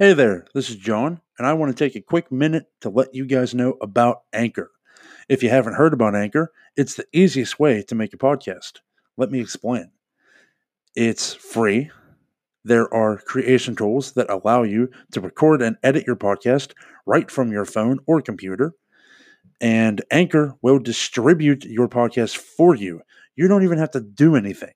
Hey there, this is John, and I want to take a quick minute to let you guys know about Anchor. If you haven't heard about Anchor, it's the easiest way to make a podcast. Let me explain. It's free. There are creation tools that allow you to record and edit your podcast right from your phone or computer. And Anchor will distribute your podcast for you. You don't even have to do anything.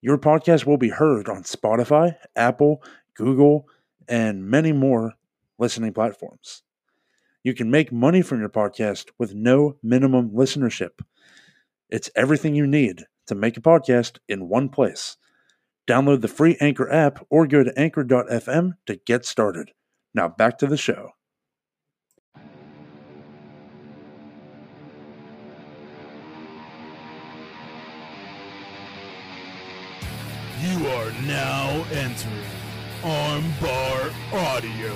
Your podcast will be heard on Spotify, Apple, Google, and many more listening platforms. You can make money from your podcast with no minimum listenership. It's everything you need to make a podcast in one place. Download the free Anchor app or go to anchor.fm to get started. Now back to the show. You are now entering Armbar Audio.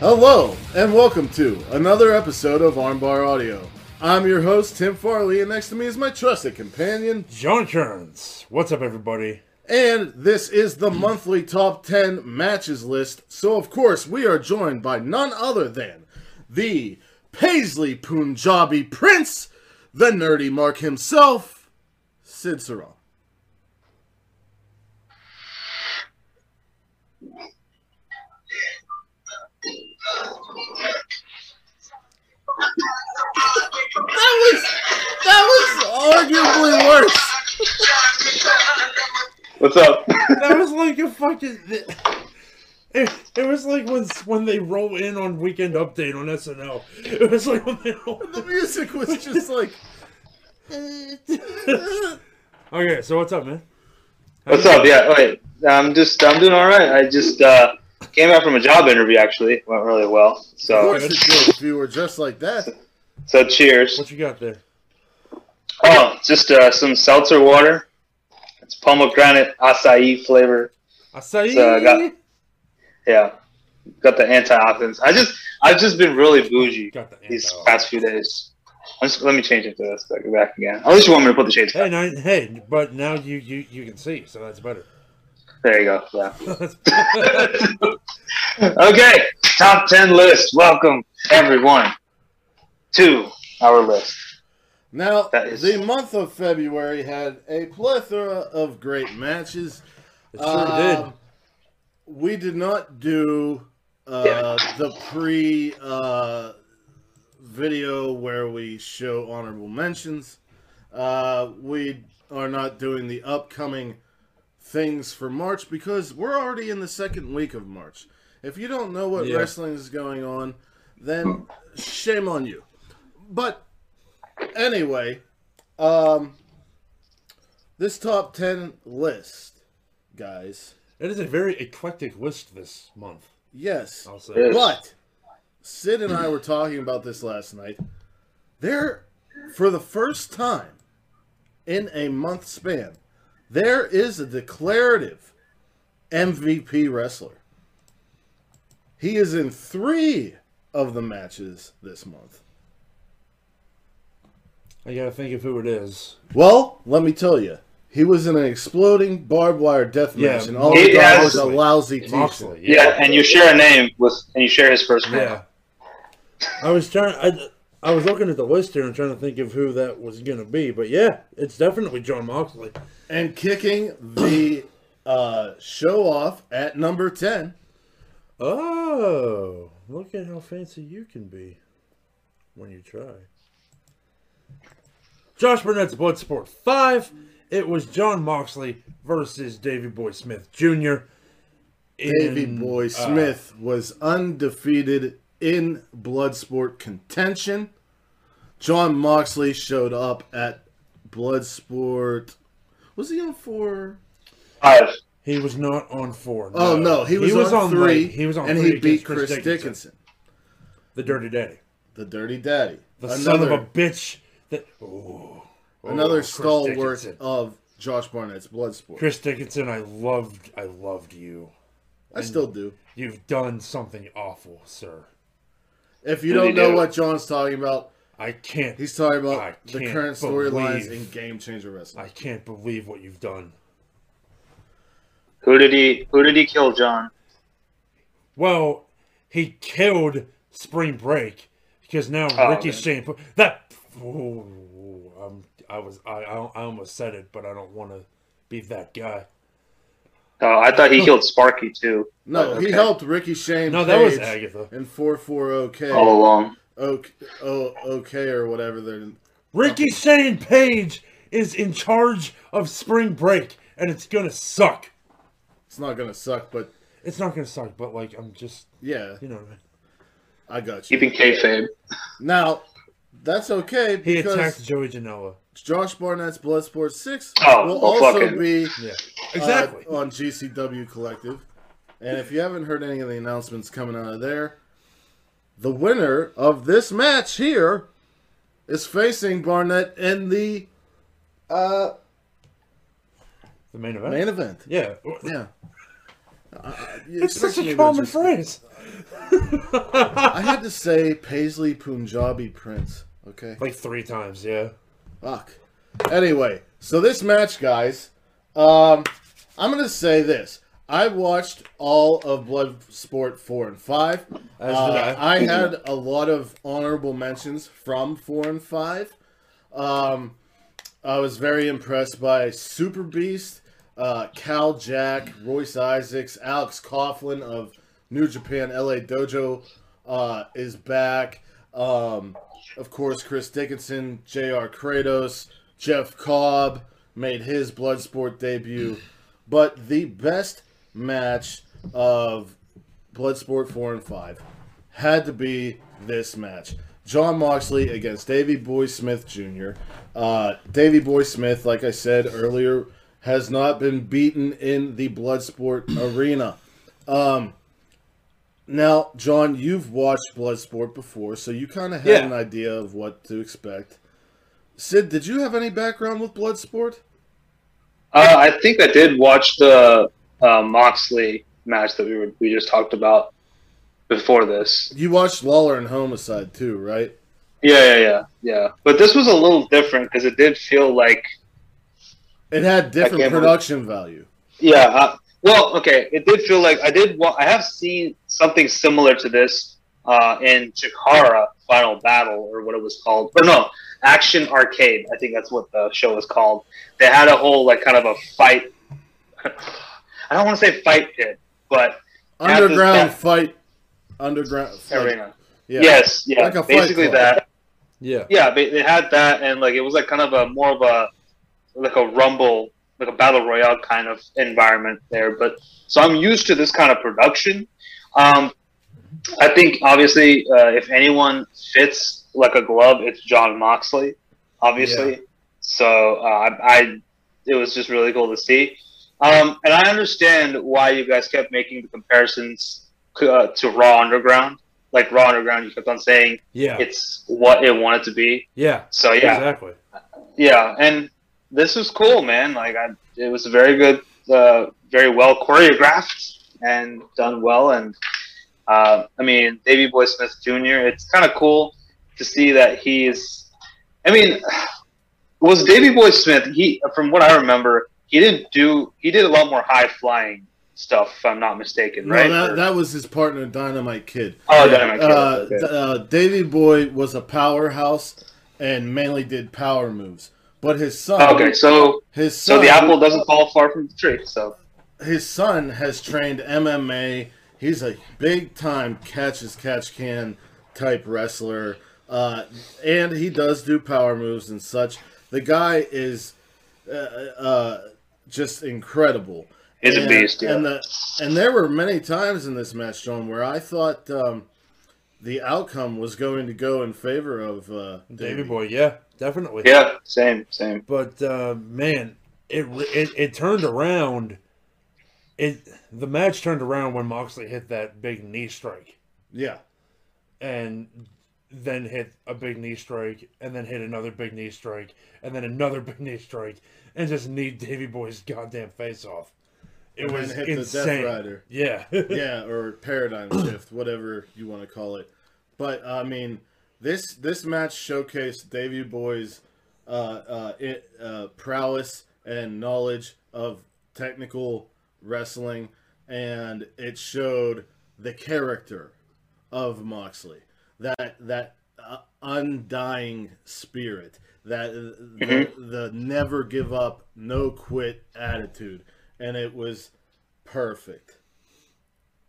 Hello, and welcome to another episode of Armbar Audio. I'm your host, Tim Farley, and next to me is my trusted companion, John Kearns. What's up, everybody? and this is the monthly top 10 matches list. So, of course, we are joined by none other than the Paisley Punjabi Prince, the nerdy Mark himself, Sid Sarong. That was that was arguably worse. What's up? That was like a fucking. It, it was like when when they roll in on Weekend Update on SNL. It was like when they roll. The music was just like. Okay, so what's up, man? What's up? Yeah, wait. I'm just I'm doing all right. I just uh, came out from a job interview. Actually, went really well. So if you were just like that. so cheers. What you got there? Oh, just uh, some seltzer water. It's pomegranate acai flavor. Acai. So got- Yeah, got the antioxidants. I just I've just been really bougie the these past few days. Just, let me change it to this. Back back again. At least you want me to put the shades Hey, now, hey, but now you, you you can see, so that's better. There you go. Yeah. okay, top 10 list. Welcome, everyone, to our list. Now, That is- the month of February had a plethora of great matches. It sure did. Um, We did not do uh, the pre uh, video where we show honorable mentions. Uh, we are not doing the upcoming things for March because we're already in the second week of March. If you don't know what Yeah. wrestling is going on, then shame on you. But anyway, um, this top 10 list, guys. It is a very eclectic list this month. Yes. I'll say. Yes. But Sid and I were talking about this last night. There, for the first time in a month span, there is a declarative MVP wrestler. He is in three of the matches this month. I gotta think of who it is. Well, let me tell you, he was in an exploding barbed wire death Yeah, match, and all he he got has- was a lousy t-shirt. Moxley. Yeah, and you share a name with, and you share his first name. Yeah. I was trying. I, I was looking at the list here and trying to think of who that was gonna be, but yeah, it's definitely Jon Moxley. and kicking the uh, show off at number 10 Oh, look at how fancy you can be when you try. Josh Barnett's Bloodsport 5. It was Jon Moxley versus Davey Boy Smith Jr. davy boy uh, smith was undefeated in bloodsport contention jon moxley showed up at bloodsport was he on four? Five. he was not on four. Oh no, he was, on, three. like, he was on and three he beat against Chris, Dickinson, Dickinson. the Dirty Daddy, the Dirty Daddy, the another son of a bitch. That oh, another oh, Chris stalwart Dickinson. of Josh Barnett's Bloodsport. Chris Dickinson, I loved, I loved you. I still do. You've done something awful, sir. If you don't know do? what John's talking about, I can't. he's talking I about the current storylines in Game Changer Wrestling. I can't believe what you've done. Who did he? Who did he kill, John? Well, he killed Spring Break because now Oh, Ricky man. Shane that. Ooh, I'm, I was I, I I almost said it, but I don't want to be that guy. Oh, I thought he killed Sparky too. No, oh, he Okay. helped Ricky Shane. No, that was Agatha. in four four OK All along. OK oh, OK or whatever. They're Ricky Shane Page is in charge of Spring Break, and it's gonna suck. it's not gonna suck, but It's not gonna suck, but like I'm just yeah, you know what I mean. I got you. Keeping kayfabe. Now, that's okay Because... He because attacked Joey Janela. Josh Barnett's Bloodsport Six Oh, will well, also fucking- be Yeah, uh, exactly. on GCW Collective. And if you haven't heard any of the announcements coming out of there, the winner of this match here is facing Barnett in the uh, the main event. main event. yeah, Yeah. Uh, it's such a common phrase. I had to say Paisley Punjabi Prince. Okay. Like three times, yeah. Fuck. Anyway, so this match, guys, um, I'm gonna say this. I watched all of Bloodsport four and five. As Uh, did I. I had a lot of honorable mentions from four and five. Um, I was very impressed by Super Beast, uh, Kal Jak, Royce Isaacs, Alex Coughlin of New Japan LA Dojo uh, is back. Um, of course, Chris Dickinson, J.R. Kratos, Jeff Cobb made his Bloodsport debut. But the best match of Bloodsport 4 and 5 had to be this match. Jon Moxley against Davey Boy Smith Jr. Uh, Davey Boy Smith, like I said earlier, has not been beaten in the Bloodsport arena. Um, now, John, you've watched Bloodsport before, so you kind of had Yeah. an idea of what to expect. Sid, did you have any background with Bloodsport? Uh, I think I did watch the uh, Moxley match that we were, we just talked about before this. You watched Lawler and Homicide too, right? Yeah, yeah, yeah, yeah. But this was a little different because it did feel like, It had different can't believe- production value. yeah. Well, okay, it did feel like I did. Wa- I have seen something similar to this uh, in Chikara Final Battle or what it was called, or no, Action Arcade. I think that's what the show was called. They had a whole like kind of a fight. I don't want to say fight pit, but Half the- Underground that- fight. Underground. like- arena. yeah. Yes, yeah, Like a basically club. that. Yeah. Yeah, they, they had that, and like it was like kind of a more of a like a rumble, like a battle royale kind of environment there. But so I'm used to this kind of production. Um, I think obviously, uh, if anyone fits like a glove, it's Jon Moxley, obviously. So uh, I, I, it was just really cool to see. Um, and I understand why you guys kept making the comparisons uh, to Raw Underground. Like Raw Underground, you kept on saying Yeah. it's what it wanted to be. yeah. So yeah, Exactly. yeah, and this was cool, man. Like I, it was very good, uh, very well choreographed and done well. And uh, I mean, Davey Boy Smith Jr. It's kind of cool to see that he's. I mean, was Davey Boy Smith? He, from what I remember, he didn't do. He did a lot more high flying stuff, if I'm not mistaken, No, right? that, Or- that was his partner, Dynamite Kid. oh, Dynamite Kid, Uh, okay. Uh, Davy Boy was a powerhouse and mainly did power moves. But his son, okay, so his son, so the apple doesn't fall far from the tree. So his son has trained MMA. He's a big time catch as catch can type wrestler, uh, and he does do power moves and such. The guy is uh, uh, just incredible. He's a And- beast, yeah. And the and there were many times in this match, John, where I thought um, the outcome was going to go in favor of uh, Davy Boy, yeah, definitely. yeah, same, same. But uh, man, it, it it turned around. It the match turned around when Moxley hit that big knee strike, Yeah, and then hit a big knee strike, and then hit another big knee strike, and then another big knee strike, and just knee Davy Boy's goddamn face off. It And was then hit the Death insane. Rider. Yeah, yeah, or paradigm shift, whatever you want to call it. But I mean, this this match showcased Davy Boy's uh, uh, it, uh, prowess and knowledge of technical wrestling, and it showed the character of Moxley. That that uh, undying spirit, that the, the never give up, no quit attitude, and it was perfect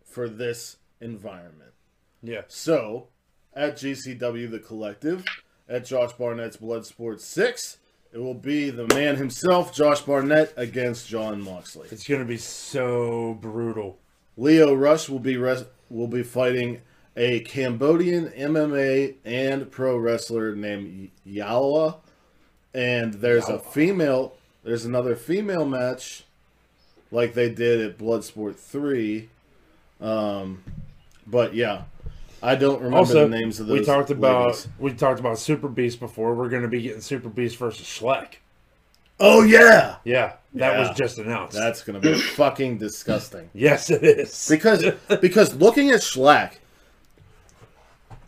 for this environment. Yeah. So, at GCW The Collective, at Josh Barnett's Bloodsport 6, it will be the man himself, Josh Barnett, against Jon Moxley. It's gonna be so brutal. Lio Rush will be res- will be fighting a Cambodian MMA and pro wrestler named Yawa, and there's a female. There's another female match, like they did at Bloodsport three. Um, but yeah, I don't remember Also, the names of those. we talked about ladies. we talked about Super Beast before. We're gonna be getting Super Beast versus Shlak. Oh yeah, Yeah, that Yeah. was just announced. that's gonna be fucking disgusting. yes, it is. because because looking at Shlak,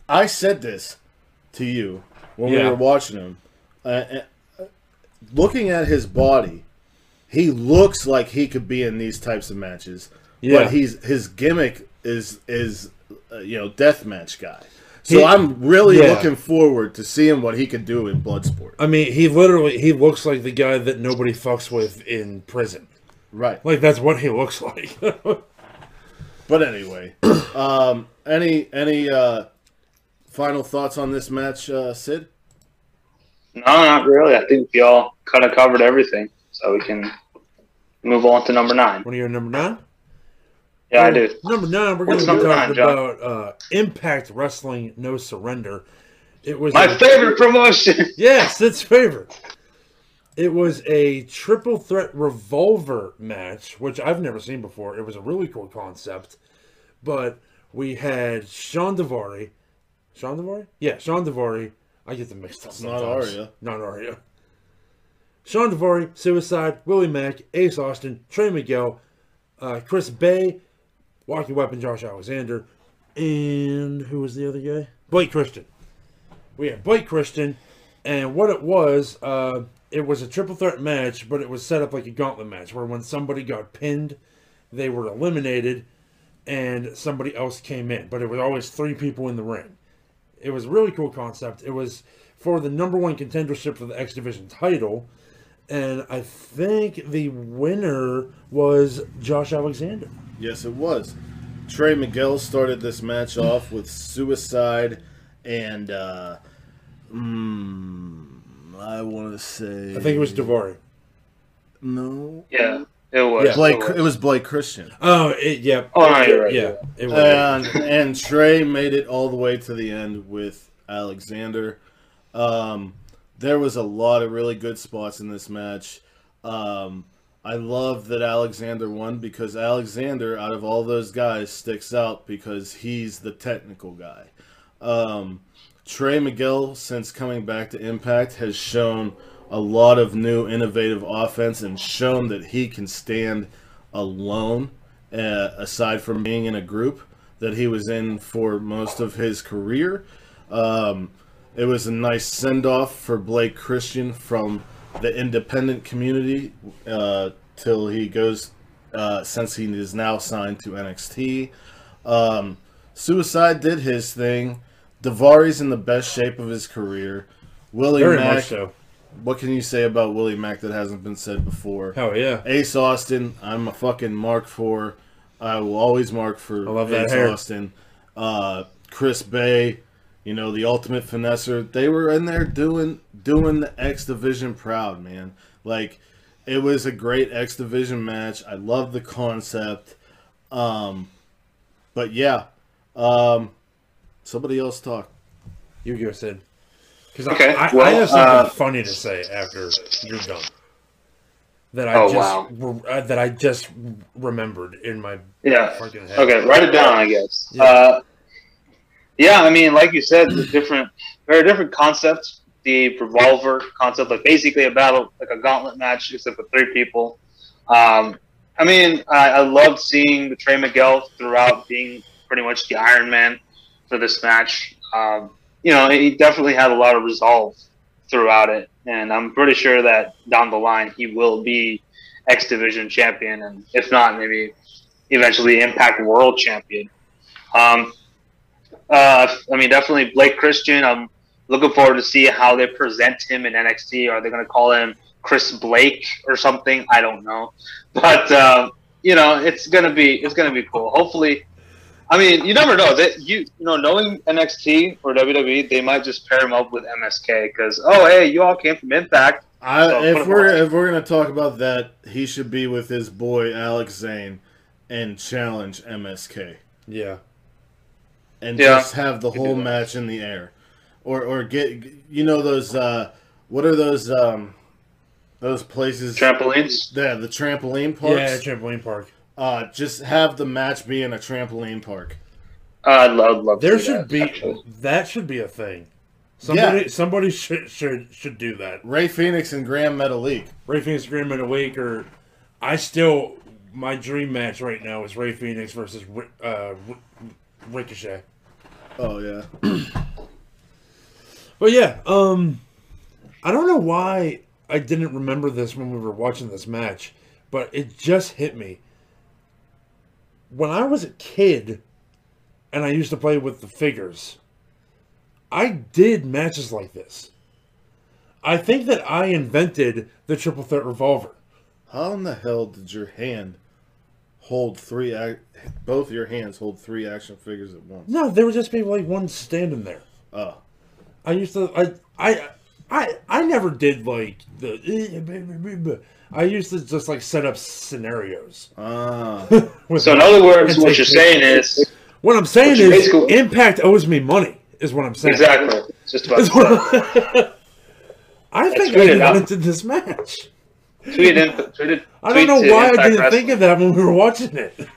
I said this to you when we were watching him. Uh, uh, looking at his body, he looks like he could be in these types of matches. Yeah. But he's his gimmick is is uh, you know death match guy. So He- I'm really yeah. looking forward to seeing what he can do in Bloodsport. I mean, he literally he looks like the guy that nobody fucks with in prison. Right. Like that's what he looks like. But anyway, um, any any uh, final thoughts on this match, uh, Sid? No, not really. I think we all kind of covered everything, so we can move on to number nine. what are you number nine? Yeah, I do. Number nine, we're going to be talking nine, about uh, Impact Wrestling No Surrender. It was My a- favorite promotion. Yes, it's favorite. It was a triple threat revolver match, which I've never seen before. It was a really cool concept. But we had Shawn Daivari, Shawn Daivari, Yeah, Shawn Daivari. I get them mixed up. Sometimes. not sometimes. Arya. Not Arya. Shawn Daivari, Suicide, Willie Mack, Ace Austin, Trey Miguel, uh, Chris Bey, Walking Weapon, Josh Alexander, and who was the other guy? Blake Christian. We had Blake Christian, and what it was, uh, it was a triple threat match, but it was set up like a gauntlet match where when somebody got pinned, they were eliminated, and somebody else came in. But it was always three people in the ring. It was a really cool concept. It was for the number one contendership for the X Division title, and I think the winner was Josh Alexander. Yes, it was. Trey Miguel started this match off with suicide and uh mm, I want to say I think it was Daivari. no. Yeah, it was. Yeah. Blake It was. it was Blake Christian. Oh, it, yeah. Oh, no, you're right. Yeah, it was. And and Trey made it all the way to the end with Alexander. Um there was a lot of really good spots in this match. Um I love that Alexander won because Alexander, out of all those guys, sticks out because he's the technical guy. Um, Trey Miguel, since coming back to Impact, has shown a lot of new innovative offense and shown that he can stand alone, uh, aside from being in a group that he was in for most of his career. Um, it was a nice send off for Blake Christian from the independent community uh, till he goes, uh, since he is now signed to NXT. Um, Suicide did his thing. Daivari's in the best shape of his career. Willie Very Mack, much so. what can you say about Willie Mack that hasn't been said before? Hell yeah. Ace Austin, I'm a fucking mark for. I will always mark for I love that Ace hair. Austin. Uh, Chris Bey, you know the ultimate finesser. They were in there doing doing the X Division proud, man. Like it was a great X Division match. I love the concept. Um, but yeah, um, somebody else talk. You go, Sid. Because Okay, I, I, I have something uh, funny to say after you're done. That I Oh, just wow. re- uh, that I just remembered in my Yeah. fucking head. Okay, write it down, I guess. Yeah. Uh, yeah, I mean, like you said, the different, very different concepts. The revolver concept, like basically a battle, like a gauntlet match, except with three people. Um, I mean, I, I loved seeing the Trey Miguel throughout being pretty much the Iron Man for this match. Um, you know, he definitely had a lot of resolve throughout it, and I'm pretty sure that down the line he will be X Division champion, and if not, maybe eventually Impact World champion. Um, uh, I mean, definitely Blake Christian. I'm looking forward to see how they present him in NXT. Are they going to call him Chris Blake or something? I don't know, but um, you know, it's gonna be it's gonna be cool. Hopefully, I mean, you never know. That you you know, knowing NXT or WWE, they might just pair him up with MSK because oh hey, you all came from Impact. I, So, if we're on. if we're gonna talk about that, he should be with his boy Alex Zayne and challenge MSK Yeah. And Yeah, just have the whole match in the air, or or get you know those uh what are those um those places? Trampolines. yeah, the trampoline park. Yeah, trampoline park. Uh, just have the match be in a trampoline park. Uh, I'd love, love to There see should that, be actually. that should be a thing. Somebody Yeah. somebody should should should do that. Rey Fenix and Grand Metalik. Rey Fenix agreement a week, or I still my dream match right now is Rey Fenix versus uh, Ri- Ricochet. Oh yeah. But yeah, um, I don't know why I didn't remember this when we were watching this match, but it just hit me. When I was a kid, and I used to play with the figures, I did matches like this. I think that I invented the triple threat revolver. How in the hell did your hand hold three? Ac- both your hands hold three action figures at once. No, there would just be like one standing there. Oh, I used to I I I I never did like the I used to just like set up scenarios. ah, with So in other words, what you're saying is What I'm saying what is basically- Impact owes me money is what I'm saying. exactly just about Is to I think I tweet it out. invented this match. Tweet in, tweeted, I don't know why I didn't think of that when we were watching it.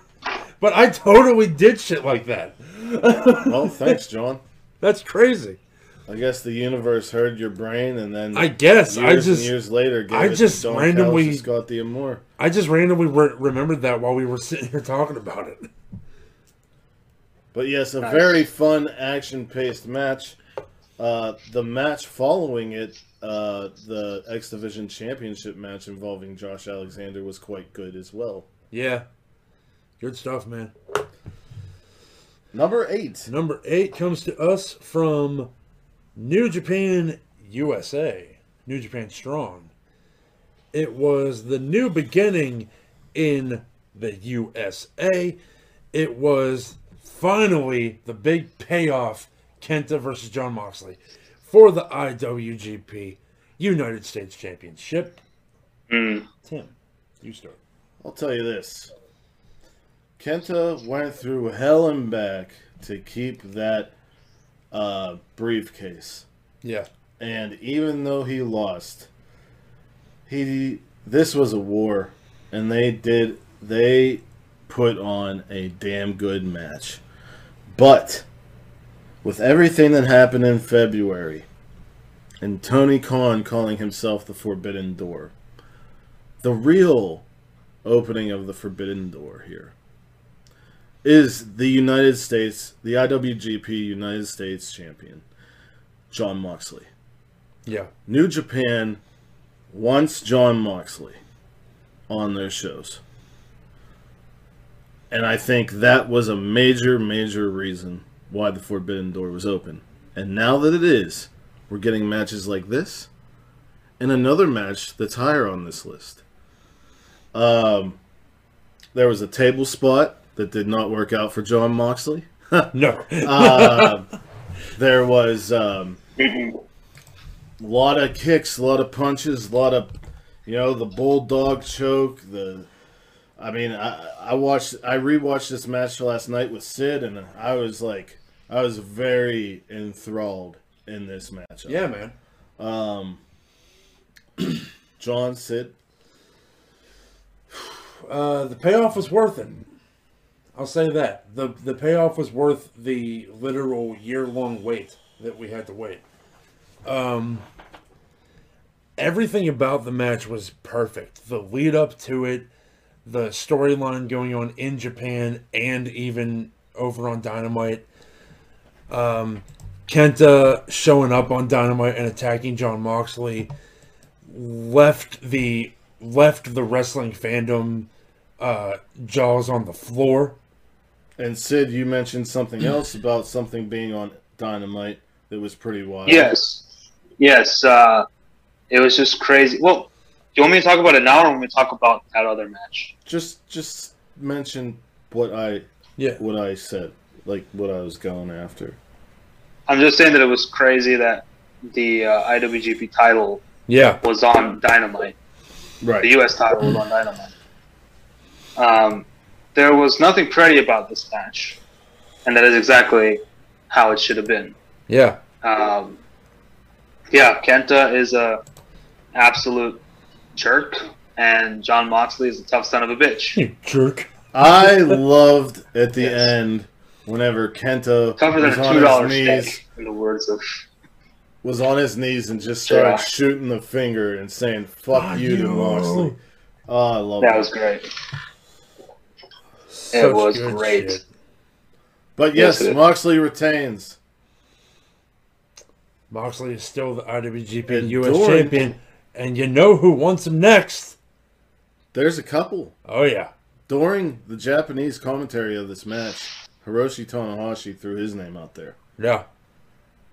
But I totally did shit like that. well, thanks, John. That's crazy. I guess the universe heard your brain, and then I guess years I and just years later, gave I it just Don randomly- Callis and Scott D'Amore. I just randomly re- remembered that while we were sitting here talking about it. But yes, a Nice. very fun, action-paced match. Uh, the match following it, uh, the X Division Championship match involving Josh Alexander, was quite good as well. Yeah. Good stuff, man. Number eight. Number eight comes to us from New Japan USA. New Japan Strong. It was the new beginning in the USA. It was finally the big payoff Kenta versus Jon Moxley for the IWGP United States Championship. Mm. Tim, you start. I'll tell you this. Kenta went through hell and back to keep that uh, briefcase. Yeah. And even though he lost, he this was a war and they did they put on a damn good match. But with everything that happened in February and Tony Khan calling himself the Forbidden Door, the real opening of the Forbidden Door here is the United States, the IWGP United States champion, Jon Moxley. Yeah. New Japan wants Jon Moxley on their shows. And I think that was a major, major reason why the Forbidden Door was open. And now that it is, we're getting matches like this and another match that's higher on this list. Um, there was a table spot that did not work out for Jon Moxley. No. Uh, there was um, a lot of kicks, a lot of punches, a lot of, you know, the bulldog choke. The, I mean, I, I watched, I rewatched this match last night with Sid, and I was like, I was very enthralled in this match. yeah, man. Um, John Sid. Uh, the payoff was worth it. I'll say that the the payoff was worth the literal year long wait that we had to wait. Um, everything about the match was perfect. The lead up to it, the storyline going on in Japan and even over on Dynamite. Um, Kenta showing up on Dynamite and attacking Jon Moxley left the left the wrestling fandom uh, jaws on the floor. And Sid, you mentioned something else about something being on Dynamite that was pretty wild. Yes, yes. Uh, it was just crazy. Well, do you want me to talk about it now, or want me to talk about that other match? Just just mention what I Yeah. what I said, like what I was going after. I'm just saying that it was crazy that the uh, IWGP title Yeah. was on Dynamite. Right. The U.S. title was on Dynamite. Um, there was nothing pretty about this match, and that is exactly how it should have been. Yeah. Um, yeah, Kenta is a absolute jerk, and Jon Moxley is a tough son of a bitch. You jerk. I loved at the Yes. end whenever Kento Tougher than was a on two his knees, in the words of was on his knees and just started Yeah. shooting the finger and saying "fuck Ah, you" to. Moxley. Oh, I love that that. was great. Such was great. shit. But Yes, yes. Moxley retains. Moxley is still the IWGP And US Doran- champion, and you know who wants him next? There's a couple. Oh yeah. During the Japanese commentary of this match, Hiroshi Tanahashi threw his name out there. Yeah.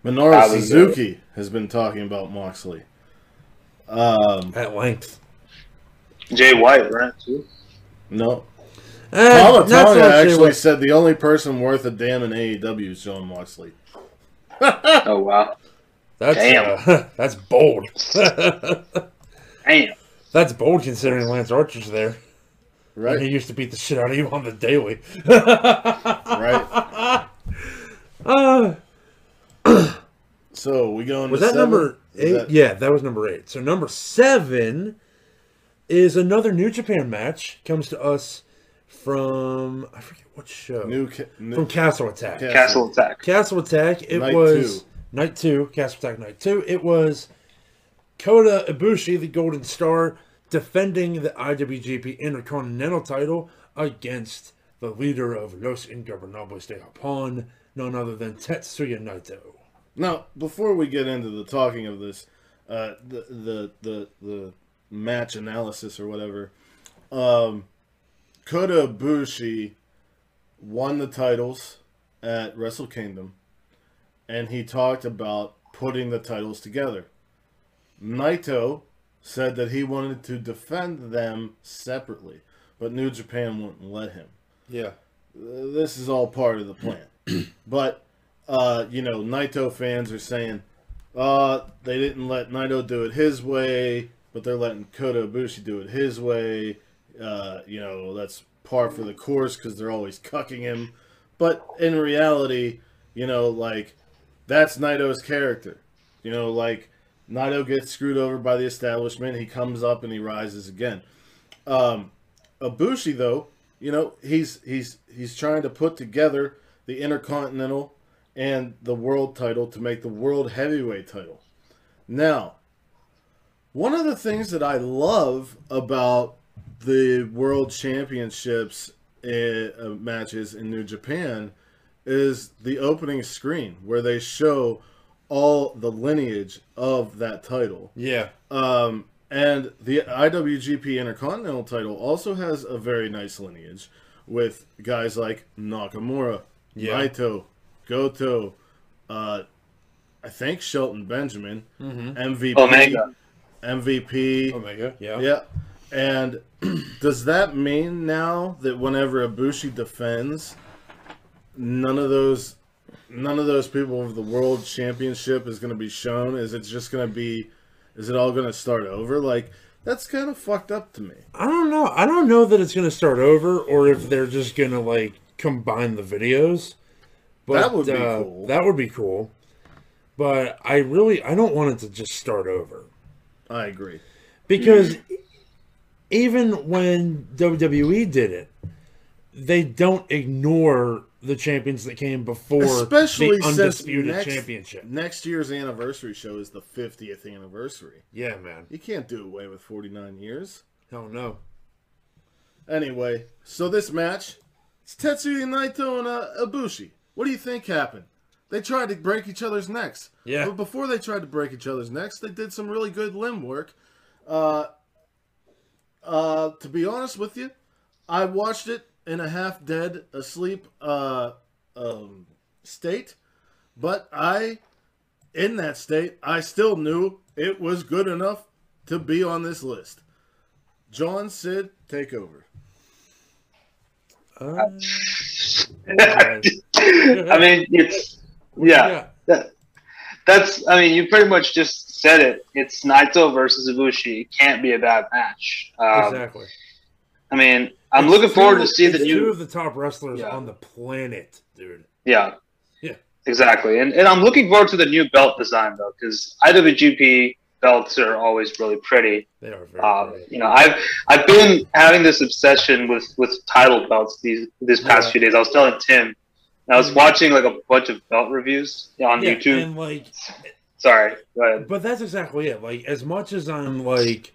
Minoru Suzuki has been talking about Moxley. Um, At length. Jay White, right? Too. no. Eh, Tama Tonga actually said the only person worth a damn in AEW is Jon Moxley. Oh wow, That's Damn. Uh, that's bold. damn. that's bold considering Lance Archer's there. Right. And he used to beat the shit out of you on the daily. right. Uh, So we going was that seven? number eight? that- Yeah, that was number eight. So number seven is another New Japan match. Comes to us from I forget what show. New, ca- new from Castle Attack. Ca- Castle Attack. Castle Attack. It Night was two. Night two. Castle Attack night two. It was Kota Ibushi, the Golden Star, defending the IWGP Intercontinental title against the leader of Los Ingobernables de Japón, none other than Tetsuya Naito. Now, before we get into the talking of this, uh, the, the the the match analysis or whatever, um, Kota Ibushi won the titles at Wrestle Kingdom, and he talked about putting the titles together. Naito said that he wanted to defend them separately, but New Japan wouldn't let him Yeah. this is all part of the plan. but uh, you know, Naito fans are saying, uh, they didn't let Naito do it his way, but they're letting Kota Ibushi do it his way. Uh, you know, that's par for the course because they're always cucking him. But in reality, you know, like that's Naito's character. You know, like Naito gets screwed over by the establishment, he comes up and he rises again. Um, Ibushi, though, you know, he's he's he's trying to put together the Intercontinental and the World title to make the World Heavyweight title. Now, one of the things that I love about the World Championships uh, uh, matches in New Japan is the opening screen where they show all the lineage of that title. Yeah. Um, and the IWGP Intercontinental title also has a very nice lineage with guys like Nakamura, Yeah. Naito, Goto, uh, I think Shelton Benjamin, MVP, Omega. MVP. Omega. Yeah. Yeah. And does that mean now that whenever Ibushi defends, none of those none of those people of the world championship is going to be shown? Is it just going to be is it all going to start over? Like that's kind of fucked up to me. I don't know. I don't know that it's going to start over or if they're just going to like combine the videos. But That would be uh, cool. That would be cool. But I really I don't want it to just start over I agree. because even when WWE did it, they don't ignore the champions that came before Especially the undisputed next, championship. next year's anniversary show is the 50th anniversary. Yeah, man. You can't do away with 49 years. Hell no. Anyway, so this match, it's Tetsuya Naito and uh, Ibushi. What do you think happened? They tried to break each other's necks. Yeah. But before they tried to break each other's necks, they did some really good limb work. Uh, uh, to be honest with you, I watched it in a half dead, asleep uh, um, state, but I, in that state, I still knew it was good enough to be on this list. John Sid, take over. Uh, I mean, it's yeah. That, that's. I mean, you pretty much just said it. It's Naito versus Ibushi. It can't be a bad match. Um, exactly. I mean, I'm looking forward to see the it's two of the top wrestlers Yeah. on the planet, dude. Yeah. Yeah. Exactly, and and I'm looking forward to the new belt design though, because IWGP belts are always really pretty. They are very Um, great. you know, I've I've been having this obsession with with title belts these these past Yeah. few days. I was telling Tim, I was Mhm. watching like a bunch of belt reviews on Yeah, YouTube. and like, Sorry, go ahead. but that's exactly it. Like, as much as I'm like,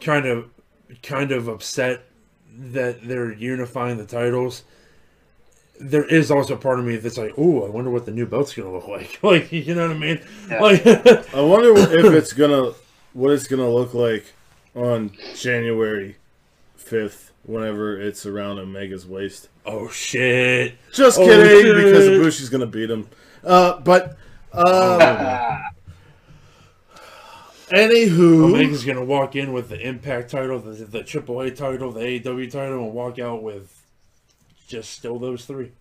kind of, kind of upset that they're unifying the titles. There is also part of me that's like, oh, I wonder what the new belt's gonna look like. Like, you know what I mean? Yeah. Like, I wonder if it's gonna what it's gonna look like on January fifth, whenever it's around Omega's waist. oh shit. Just Oh, kidding, shit. because Ibushi's gonna beat him. Uh, but um, anywho, Omega's gonna walk in with the Impact title, the, the AAA title, the AEW title, and walk out with just still those three.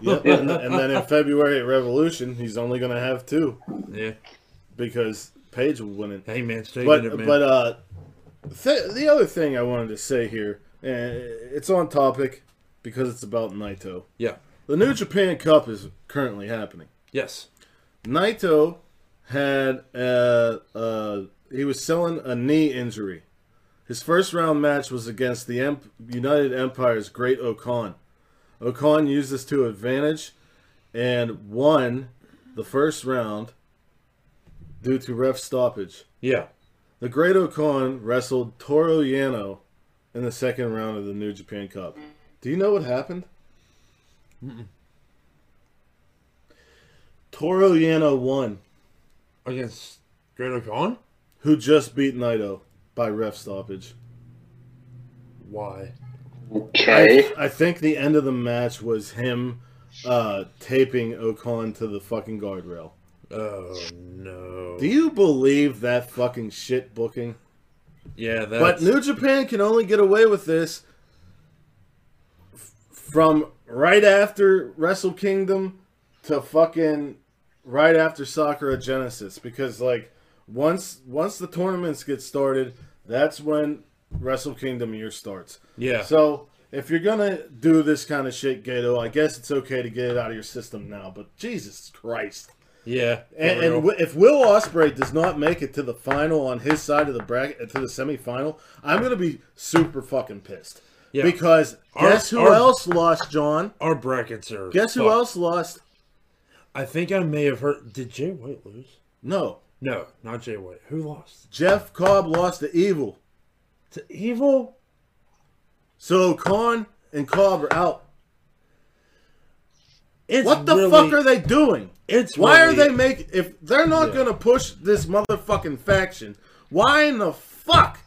Yep, and, and then in February at Revolution, he's only gonna have two Yeah. because Page will win it. Hey man, stay But it, man. but uh, th- the other thing I wanted to say here, and it's on topic because it's about Naito. yeah. The New Japan Cup is currently happening. Yes. Naito had a, uh he was selling a knee injury. His first round match was against the Emp- United Empire's Great Okan. O-Khan used this to advantage and won the first round due to ref stoppage. Yeah. The Great-O-Khan wrestled Toru Yano in the second round of the New Japan Cup. Do you know what happened? Toru Yano won, Against Great-O-Khan? who just beat Naito by ref stoppage. Why? okay. I, I think the end of the match was him uh, taping O-Khan to the fucking guardrail. Oh no. Do you believe that fucking shit booking? yeah, that's But New Japan can only get away with this f- from right after Wrestle Kingdom to fucking right after Sakura Genesis because like once once the tournaments get started, that's when Wrestle Kingdom year starts. yeah. So if you're gonna do this kind of shit, Gedo, I guess it's okay to get it out of your system now. But Jesus Christ! yeah. And, and wi- if Will Ospreay does not make it to the final on his side of the bracket to the semifinal, I'm gonna be super fucking pissed. Yeah. Because Our- guess who our- else lost, John? our brackets are Guess who fucked. else lost? I think I may have heard did Jay White lose? No, No, not Jay White. Who lost? Jeff Cobb lost to Evil. To Evil? So Khan and Cobb are out. It's What the really, fuck are they doing? It's Why really- are they make if they're not Yeah. gonna push this motherfucking faction? Why in the fuck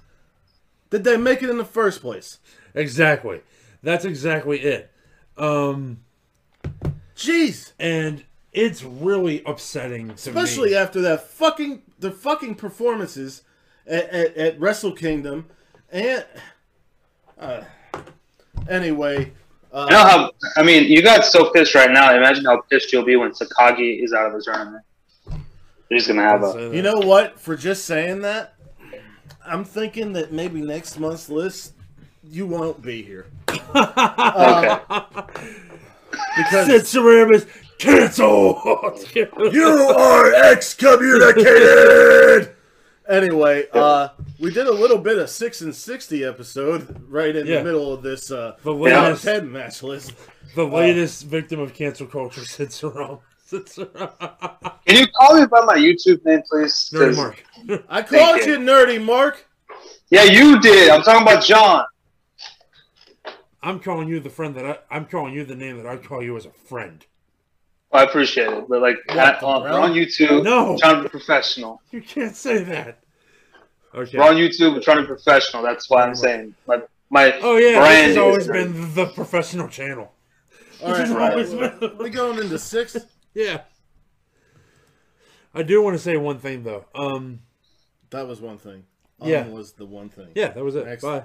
did they make it in the first place? Exactly. That's exactly it. Um Jeez. and it's really upsetting to Especially me. after that fucking the fucking performances at, at, at Wrestle Kingdom and uh, anyway, uh, You know how? I mean, you got so pissed right now. Imagine how pissed you'll be when Sakagi is out of the tournament. You're just gonna have a. you know what? For just saying that, I'm thinking that maybe next month's list you won't be here Okay. because Sid Ceramis cancel. You are excommunicated. anyway, uh, we did a little bit of six and sixty episode right in Yeah. the middle of this uh, the latest, head match list. the latest victim of cancel culture, Sid Ceramis. Sid Can you call me by my YouTube name, please? Nerdy 'Cause- Mark. I called you. you nerdy, Mark. Yeah, you did. I'm talking about John. I'm calling you the friend that I. I'm calling you the name that I call you as a friend. I appreciate it, but like What at, the on, hell? on YouTube, No. I'm trying to be professional. You can't say that. Okay. We're on YouTube. We're trying to be professional. That's why I'm saying my my Oh yeah, brand this has is- always been the professional channel. All right, This is right. always been- we going into six. Yeah. I do want to say one thing though. Um, That was one thing. Yeah. Um was the one thing. yeah, that was it. Next. Bye.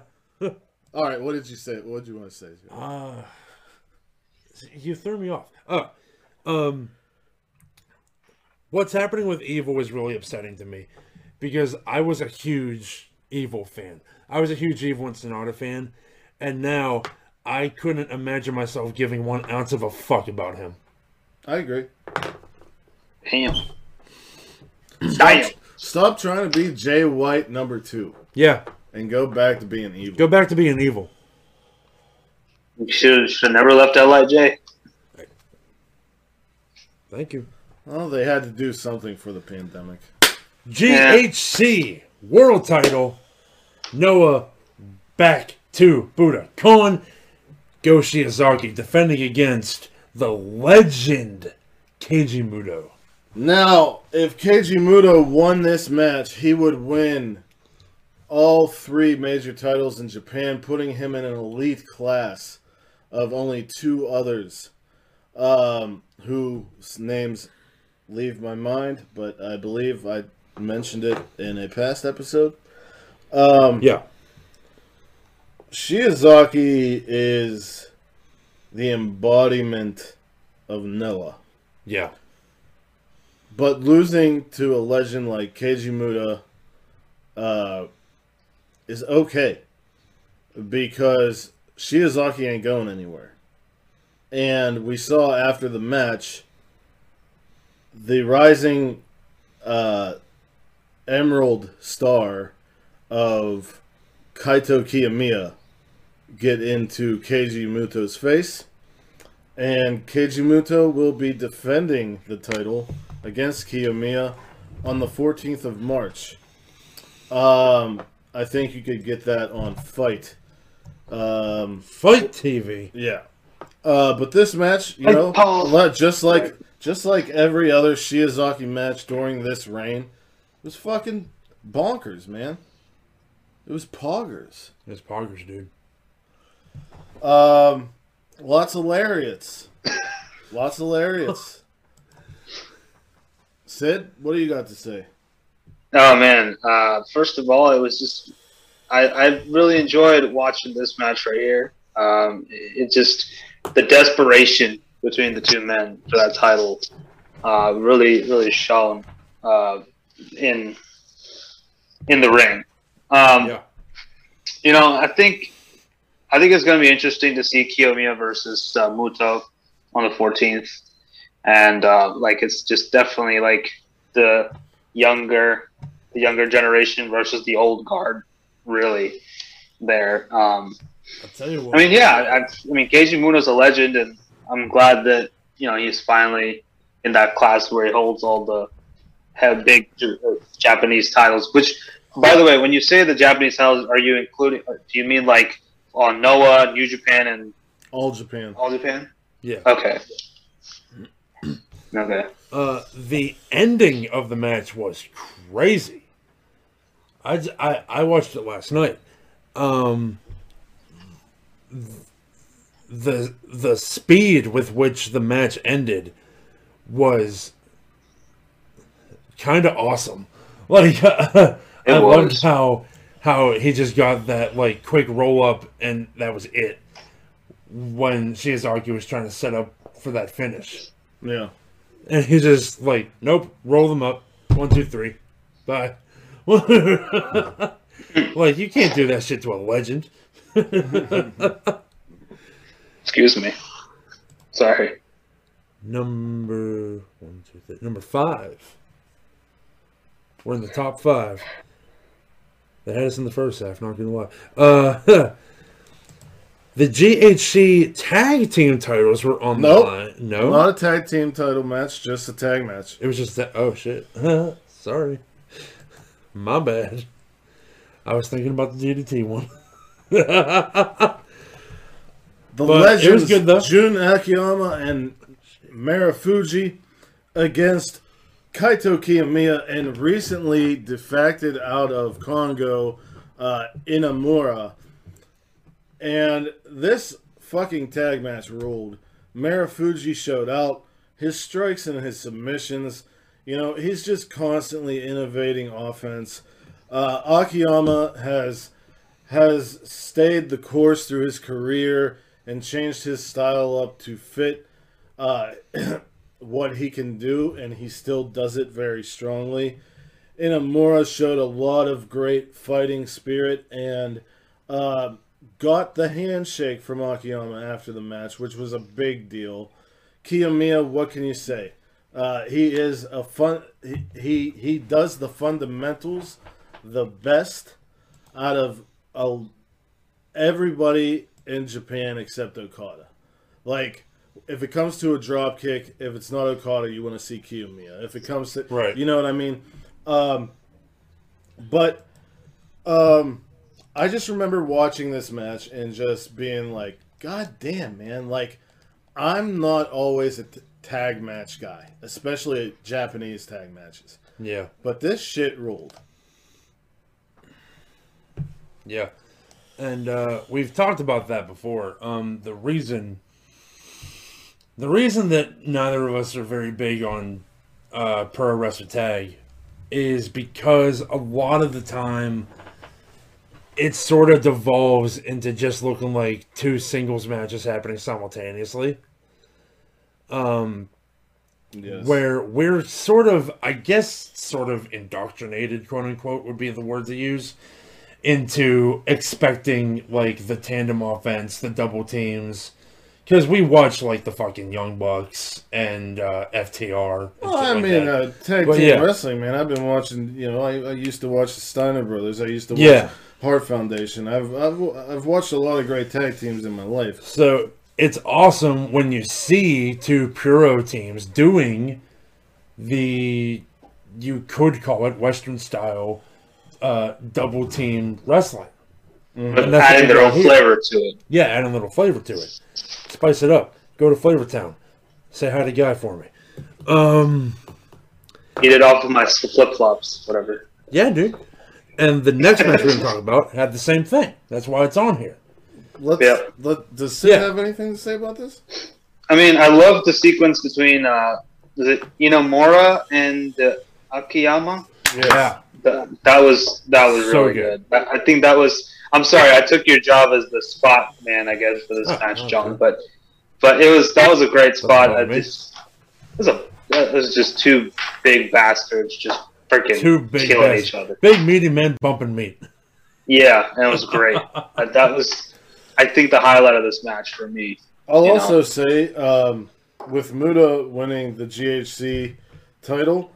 All right, what did you say? What did you want to say? Uh, you threw me off. Oh, um, what's happening with Evil is really upsetting to me because I was a huge Evil fan. I was a huge Evil and Sanada fan, and now I couldn't imagine myself giving one ounce of a fuck about him. I agree. damn. Damn. Stop trying to be Jay White number two Yeah, and go back to being evil. go back to being evil. You should should have never left LIJ. Thank you. Well, they had to do something for the pandemic. GHC World Title. Noah back to Buddha. Kon Go Shiozaki defending against the legend Keiji Muto. Now, if Keiji Muto won this match, he would win all three major titles in Japan, putting him in an elite class of only two others, um, whose names leave my mind, but I believe I mentioned it in a past episode. Um, Yeah. Shiozaki is the embodiment of Noah. Yeah. But losing to a legend like Keiji Muto uh, is okay because Shiozaki ain't going anywhere. And we saw after the match the rising uh, emerald star of Kaito Kiyomiya get into Keiji Muto's face. And Keiji Muto will be defending the title against Kiyomiya on the 14th of March. Um, I think you could get that on Fight. Um, FITE TV. yeah. Uh, but this match, you know, Paul. just like just like every other Shiozaki match during this reign, it was fucking bonkers, man. It was poggers. It's Poggers, dude. Um, lots of lariats. lots of lariats. Sid, what do you got to say? Oh man! Uh, first of all, it was just I, I really enjoyed watching this match right here. Um, it just the desperation between the two men for that title uh, really really shone uh, in in the ring. Um, Yeah. You know, I think I think it's going to be interesting to see Kiyomiya versus uh, Muto on the 14th, and uh, like it's just definitely like the younger the younger generation versus the old guard, really. There, um, I'll tell you what. I mean, yeah, I, I mean, Keiji Muto's a legend, and I'm glad that you know he's finally in that class where he holds all the have big uh, Japanese titles. Which, by the way, when you say the Japanese titles, are you including? uh, Do you mean like on Noah, New Japan, and All Japan. All Japan? yeah. Okay. Okay. Uh, the ending of the match was crazy. I, I, I watched it last night. Um, the the speed with which the match ended was kind of awesome. Like I loved how how he just got that like quick roll up and that was it. When Shiozaki was trying to set up for that finish. Yeah. And he's just like, nope, roll them up. One, two, three. Bye. like, you can't do that shit to a legend. Excuse me. Sorry. Number one, two, three. Number five. We're in the top five. They had us in the first half, not gonna lie. Uh the GHC tag team titles were on Nope. the line. No. Not a tag team title match, just a tag match. It was just that. Oh shit! Sorry, my bad. I was thinking about the DDT one. The But legends, it was good, though. Jun Akiyama and Marufuji against Kaito Kiyomiya and recently defected out of Kongoh, uh, Inamura. And this fucking tag match ruled. Marufuji showed out. His strikes and his submissions, you know, he's just constantly innovating offense. Uh, Akiyama has has stayed the course through his career and changed his style up to fit uh, what he can do, and he still does it very strongly. Inamura showed a lot of great fighting spirit and uh, got the handshake from Akiyama after the match, which was a big deal. Kiyomiya, what can you say? Uh, he is a fun. He, he he does the fundamentals the best out of everybody in Japan except Okada. Like, if it comes to a drop kick, if it's not Okada, you want to see Kiyomiya. If it comes to, Right. you know what I mean. Um, but um, I just remember watching this match and just being like, God damn, man! Like, I'm not always a t- tag match guy, especially Japanese tag matches. Yeah. But this shit ruled. Yeah. And uh, we've talked about that before. Um, the reason the reason that neither of us are very big on uh, pro wrestler tag is because a lot of the time it sort of devolves into just looking like two singles matches happening simultaneously. Um, Yes. where we're sort of, I guess, sort of indoctrinated, quote unquote, would be the word to use, into expecting like the tandem offense, the double teams, because we watch like the fucking Young Bucks and uh, FTR. and Well, I like mean, uh, tag But team yeah. wrestling, man. I've been watching. You know, I, I used to watch the Steiner Brothers. I used to watch Yeah. Heart Foundation. I've, I've I've watched a lot of great tag teams in my life. So it's awesome when you see two Puro teams doing the you could call it Western style uh, double team wrestling. But And that's adding their own here. flavor to it. Yeah, add a little flavor to it. Spice it up. Go to Flavor Town. Say hi to Guy for me. Um, Eat it off of my flip flops, whatever. yeah, dude. And the next match we're going to talk about had the same thing. That's why it's on here. Let's. Yeah. Let, does Sid Yeah. have anything to say about this? I mean, I love the sequence between uh, is it Inamura and uh, Akiyama. That, that was that was So really good. good. I think that was. I'm sorry, I took your job as the spot man, I guess, for this Oh, match, okay. John. But but it was that was a great spot. I just it was a that was just two big bastards just freaking Two big killing bastards. each other. Big meaty men bumping meat. Yeah, and it was great. Uh, that was, I think, the highlight of this match for me. I'll You also know. say, um, with Muto winning the GHC title,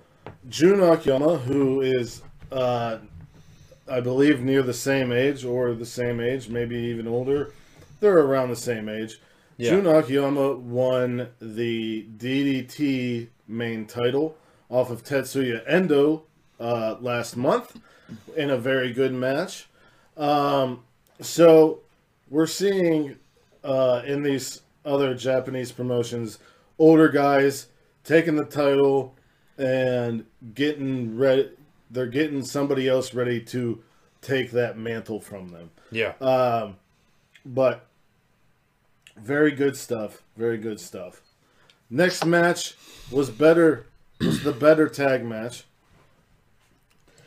Jun Akiyama, who is, uh, I believe, near the same age or the same age, maybe even older, they're around the same age. Yeah. Jun Akiyama won the DDT main title off of Tetsuya Endo uh, last month in a very good match. Um, so we're seeing uh, in these other Japanese promotions older guys taking the title and getting ready. They're getting somebody else ready to take that mantle from them. Yeah. Um, but very good stuff. Very good stuff. Next match was better. Was the better tag match,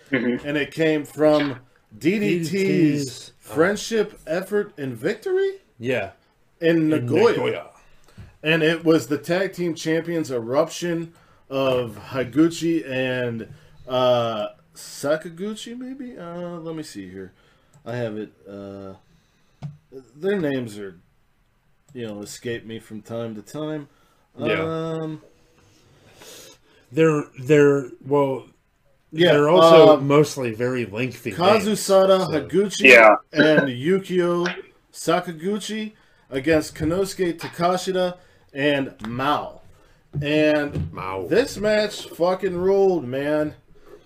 Mhm. and it came from DDT's DDT's, uh, friendship, effort, and victory Yeah. in In Nagoya. And it was the tag team champions eruption of Higuchi and uh, Sakaguchi, maybe? Uh, let me see here. I have it. Uh, their names are, you know, escape me from time to time. Yeah. Um, They're they're well. yeah. they're also um, mostly very lengthy. names, Kazusada so- Higuchi Yeah. and Yukio Sakaguchi against Konosuke Takeshita and Mao. And Mao. this match fucking ruled, man.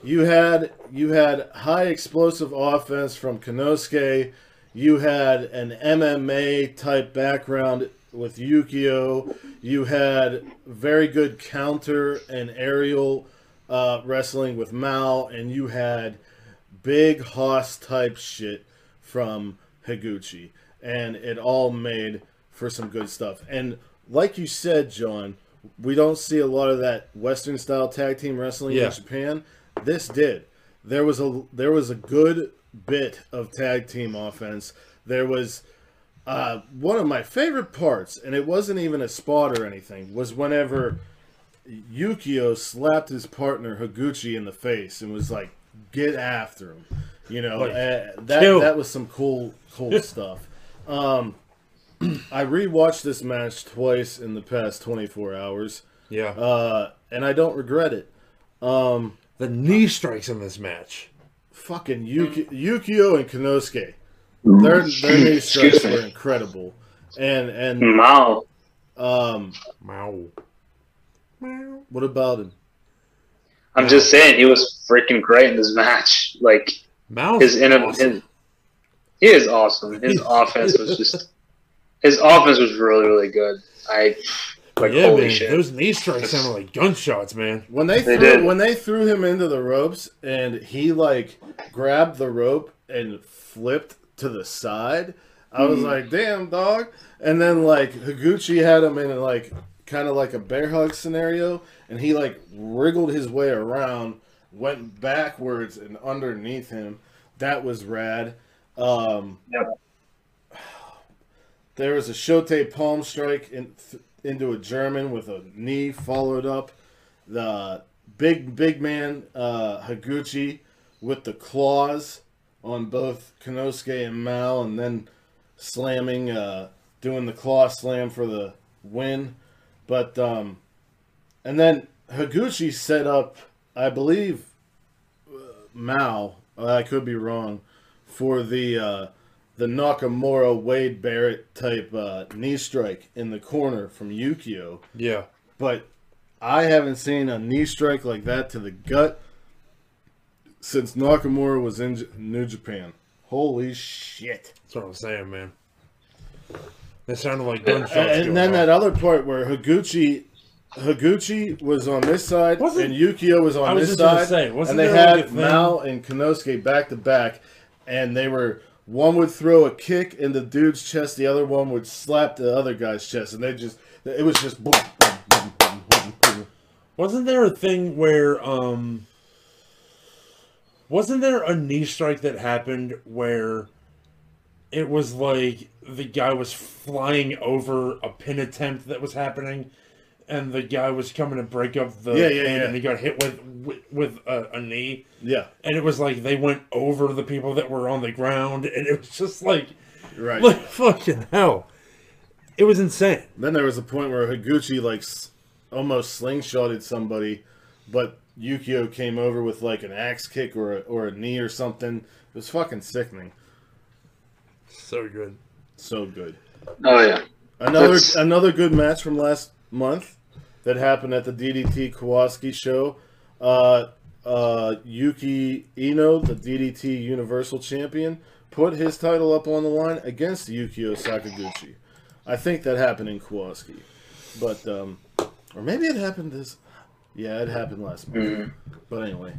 You had you had high explosive offense from Konosuke. You had an MMA type background with Yukio. You had very good counter and aerial uh, wrestling with Mao, and you had big Hoss type shit from Higuchi, and it all made for some good stuff. And like you said, John, we don't see a lot of that Western style tag team wrestling Yeah. in Japan. This did. There was a there was a good bit of tag team offense. There was uh, one of my favorite parts, and it wasn't even a spot or anything, was whenever Yukio slapped his partner Higuchi in the face and was like, "Get after him," you know. Like, uh, that kill. that was some cool cool stuff. Um, I rewatched this match twice in the past 24 hours, Yeah. uh, and I don't regret it. Um, the knee strikes in this match. fucking Yuki, Yukio and Konosuke, their their knee strikes Excuse me. were incredible, and and Wow. um, Wow. what about him? I'm just saying he was freaking great in this match. Like Mouse. his in awesome. his he is awesome. His offense was just his offense was really really good. I like yeah, holy man. shit. Those knee strikes sounded like gunshots, man. When they, They threw did. when they threw him into the ropes and he like grabbed the rope and flipped to the side, I was like, "Damn, dog!" And then like Higuchi had him in like kind of like a bear hug scenario, and he like wriggled his way around, went backwards and underneath him. That was rad. Um, Yep. There was a Shote palm strike in, into a German with a knee followed up. The big big man uh, Higuchi with the claws on both Konosuke and Mao, and then slamming, uh, doing the claw slam for the win. But um, and then Higuchi set up, I believe, uh, Mao. I could be wrong, for the uh, the Nakamura Wade Barrett type uh, knee strike in the corner from Yukio. Yeah. But I haven't seen a knee strike like that to the gut since Nakamura was in J- New Japan. Holy shit! That's what I'm saying, man. That sounded like gunshots. And, going then off. that other part where Higuchi, Higuchi was on this side Wasn't- and Yukio was on was this side, say, and they had Mao and Konosuke back to back, and they were one would throw a kick in the dude's chest, the other one would slap the other guy's chest, and they just it was just boom, boom, boom, boom, boom, boom. Wasn't there a thing where um wasn't there a knee strike that happened where it was like the guy was flying over a pin attempt that was happening and the guy was coming to break up the Yeah, yeah, pin yeah. and he got hit with with, with a, a knee Yeah, and it was like they went over the people that were on the ground and it was just like right. like fucking hell it was insane Then there was a point where Higuchi like almost slingshotted somebody, but Yukio came over with like an axe kick or a, or a knee or something. It was fucking sickening. so good So good. Oh yeah. Another That's- another good match from last month that happened at the DDT Kawasaki show. Uh, uh, Yuki Iino, the DDT Universal Champion, put his title up on the line against Yukio Sakaguchi. I think that happened in Kawasaki, but um, or maybe it happened this. Yeah, it happened last month. But anyway,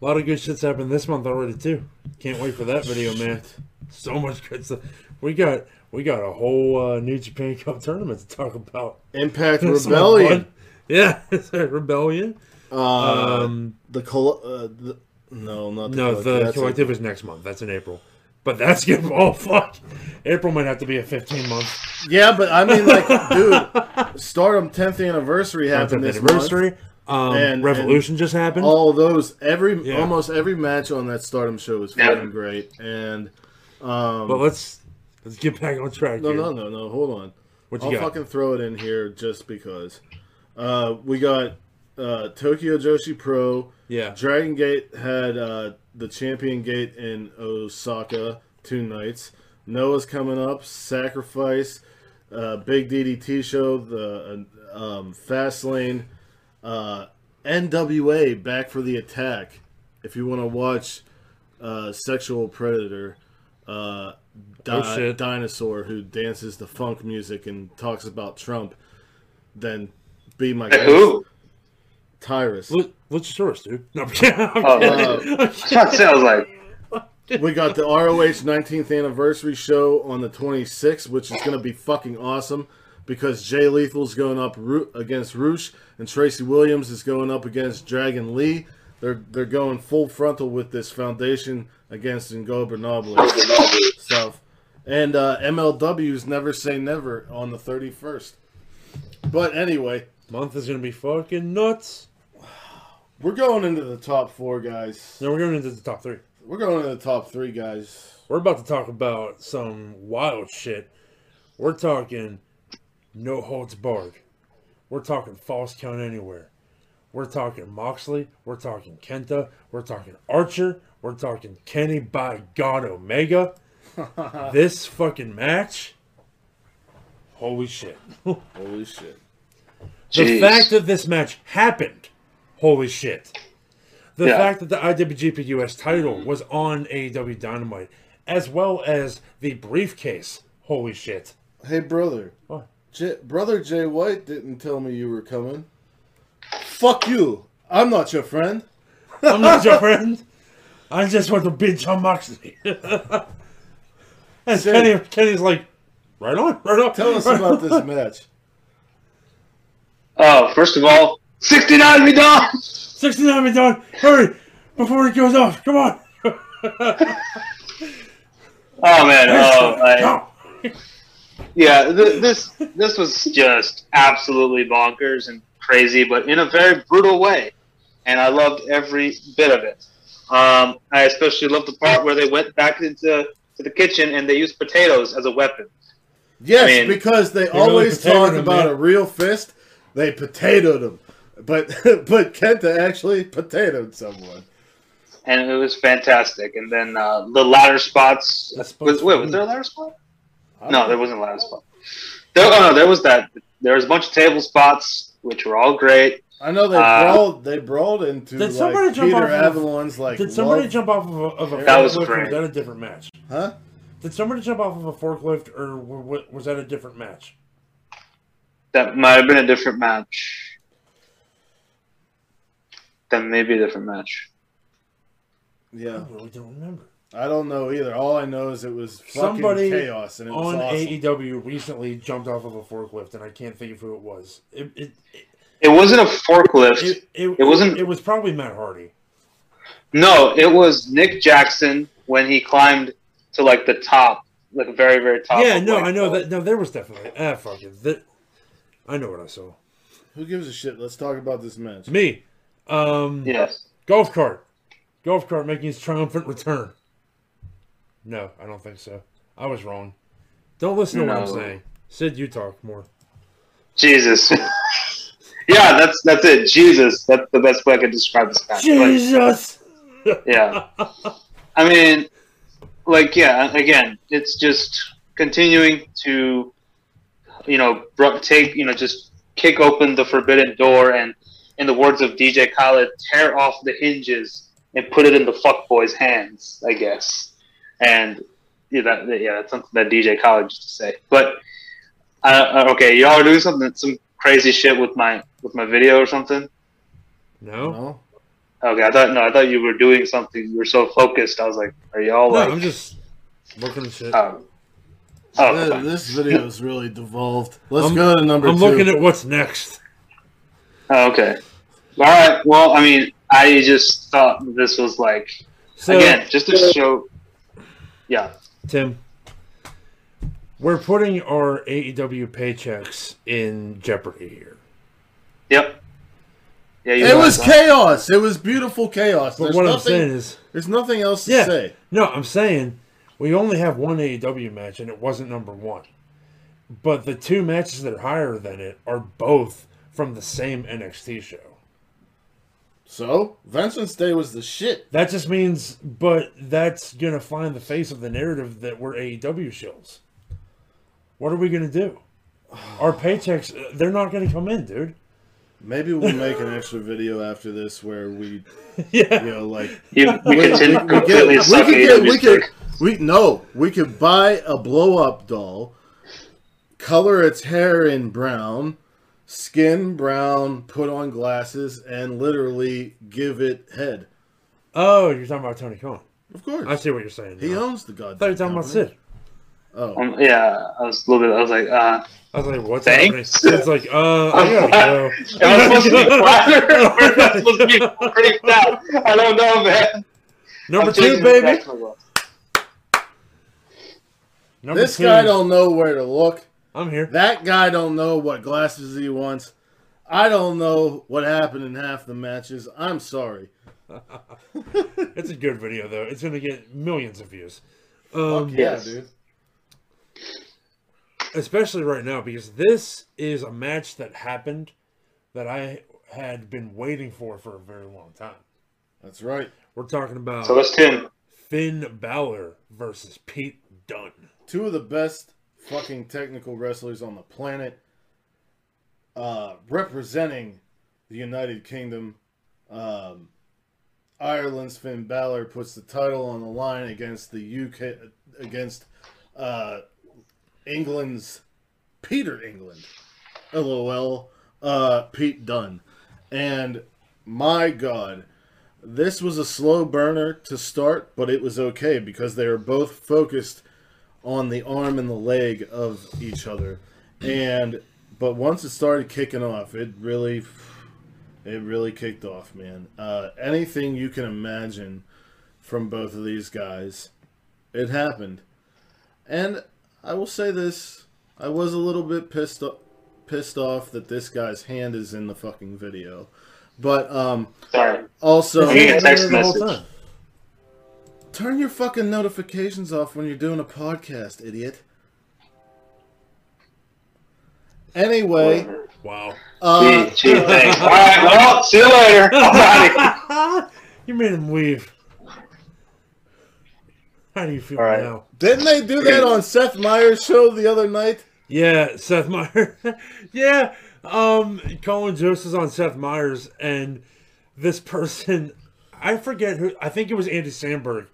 A lot of good shit's happened this month already too. Can't wait for that video, man. So much good stuff. We got we got a whole uh, New Japan Cup tournament to talk about. Impact Some Rebellion. fun. Yeah, Rebellion. Uh, Um, the, coll- uh, the no, not the no, collective. the That's a- collective is next month. That's in April. But that's good. Oh fuck! April might have to be a 15 month Yeah, but I mean, like, dude, Stardom 10th anniversary happened this anniversary. Um, And- Revolution just happened. All those, every Yeah. almost every match on that Stardom show was Yeah. fucking great. And um, but let's let's get back on track. no, here. no, no, no. Hold on. What you I'll got? fucking throw it in here just because. Uh, we got uh, Tokyo Joshi Pro. Yeah. Dragon Gate had uh, the Champion Gate in Osaka two nights. Noah's coming up. Sacrifice. Uh, Big DDT show. The uh, um, Fast Lane. Uh, NWA back for the attack. If you want to watch uh, Sexual Predator. Uh, Di- Oh, shit. dinosaur who dances to funk music and talks about Trump, then be my Hey, guest. Who? Tyrus. Lu- Luchasaurus, dude. No, I'm kidding. I'm Oh, kidding. uh, I'm I was about to say, I was like, We got the ROH 19th anniversary show on the 26th, which is going to be fucking awesome because Jay Lethal's going up against Rush and Tracy Williams is going up against Dragon Lee. They're they're going full frontal with this foundation against Ingobernable stuff. And uh, MLW's Never Say Never on the 31st. But anyway, Month is gonna be fucking nuts. we're going into the top four, guys. No, we're going into the top three. We're going into the top three, guys. We're about to talk about some wild shit. We're talking no holds barred. We're talking false count anywhere. We're talking Moxley. We're talking Kenta. We're talking Archer. We're talking Kenny by God Omega. this fucking match. Holy shit. Holy shit. The Jeez. fact that this match happened, holy shit. The Yeah. fact that the IWGP US title mm-hmm. was on AEW Dynamite, as well as the briefcase, holy shit. Hey, brother. What? J- brother Jay White didn't tell me you were coming. Fuck you. I'm not your friend. I'm not your friend. I just want to beat Jon Moxley. and Sid. Kenny, Kenny's like, right on, right on. Tell us right about on." this match. oh, first of all, 69 me done. 69 me done. Hurry, before it goes off. Come on. Oh man, oh, like, Go. yeah, th- this this was just absolutely bonkers and crazy, but in a very brutal way, and I loved every bit of it. Um, I especially loved the part where they went back into to the kitchen and they used potatoes as a weapon. Yes, I mean- because they really always potatoed talk him, about man. a real fist. They potatoed him. But but Kenta actually potatoed someone. and it was fantastic. And then uh, the ladder spots. That Was, wait, was there a ladder spot? No, there wasn't a ladder spot. There, oh no, there was that. There was a bunch of table spots, which were all great. I know they Uh, brawled. They brawled into Did somebody like jump Peter off of- Avalon's like. Did somebody love- jump off of a, of a That was forklift, or great. Was that a different match? Huh? Did somebody jump off of a forklift, or wa- wa- was that a different match? That might have been a different match. That may be a different match. Yeah, I really don't remember. I don't know either. All I know is it was fucking Somebody chaos and it was On awesome. AEW recently jumped off of a forklift, and I can't think of who it was. It it it, It wasn't a forklift. it, it, It wasn't- It was probably Matt Hardy. no, it was Nick Jackson when he climbed to like the top, like very, very top. yeah, of no, White I know that. No, there was definitely ah fuck it. That, I know what I saw. Who gives a shit? Let's talk about this match. Me, um, Yes. golf cart, golf cart making his triumphant return. No, I don't think so. I was wrong. Don't listen to what I'm saying. Sid, you talk more. Jesus. yeah, that's that's it. Jesus. That's the best way I could describe this guy. Jesus. yeah i mean like yeah again it's just continuing to you know take you know just kick open the forbidden door and in the words of dj khaled tear off the hinges and put it in the fuckboy's hands i guess and yeah that yeah that's something that dj khaled used to say but uh, okay y'all are doing something some crazy shit with my with my video or something No, No? Okay, I thought no, I thought you were doing something. You were so focused. I was like, "Are y'all no, like?" I'm just looking at shit. um, oh, Th- fine. This video is really devolved. Let's I'm- go to number I'm two. looking at what's next. Oh, okay. All right. Well, I mean, I just thought this was like So, again just to show. Yeah. Tim, we're putting our AEW paychecks in jeopardy here. Yep. Yeah. It was guys- chaos. It was beautiful chaos. But There's what I'm saying is, there's nothing else to Yeah. say. no, I'm saying we only have one AEW match, and it wasn't number one. But the two matches that are higher than it are both from the same NXT show. So, Vengeance Day was the shit. That just means, but that's gonna find the face of the narrative that we're AEW shows. What are we gonna do? Our paychecks, uh, they're not gonna come in, dude. Maybe we'll make an extra video after this where we, yeah. you know, like You, we we, continue we, we completely get, we suck could get, we AEW's we no, we could buy a blow up doll, color its hair in brown, skin brown, put on glasses, and literally give it head. Oh, you're talking about Tony Khan. Of course. I see what you're saying. he now. owns the I thought you were talking about. Sid. Oh. Um, yeah, I was a little bit. I was like, uh, I was like, what's Thanks. happening? Sid's like, uh, I gotta go. am I supposed to be flattered or am I supposed to be creeped out? I don't know, man. Number I'm two, baby. back to my boss. Number This two. guy don't know where to look. I'm here. That guy don't know what glasses he wants. I don't know what happened in half the matches. I'm sorry. It's a good video though. It's gonna get millions of views. Um, Fuck yeah, yes. dude. especially right now because this is a match that happened that I had been waiting for for a very long time. That's right. We're talking about So it's Tim. Finn Balor versus Pete Dunne. Two of the best fucking technical wrestlers on the planet. Uh, representing the United Kingdom. Um, Ireland's Finn Balor puts the title on the line against the UK against uh, England's Peter England. LOL. Uh, Pete Dunne, And my God, this was a slow burner to start, but it was okay because they were both focused on the arm and the leg of each other. And but once it started kicking off, it really it really kicked off, man. Uh, anything you can imagine from both of these guys, it happened. And I will say this, I was a little bit pissed off pissed off that this guy's hand is in the fucking video. But um Sorry. also I'm text message. Time. Turn your fucking notifications off when you're doing a podcast, idiot. Anyway, Wow. uh, Gee, gee, thanks. All right, well, see you later. I'm outta here. you made him leave. How do you feel All right. now? didn't they do that on Seth Meyers' show the other night? Yeah, Seth Meyers. yeah, um, Colin Jost is on Seth Meyers, and this person, I forget who. I think it was Andy Samberg,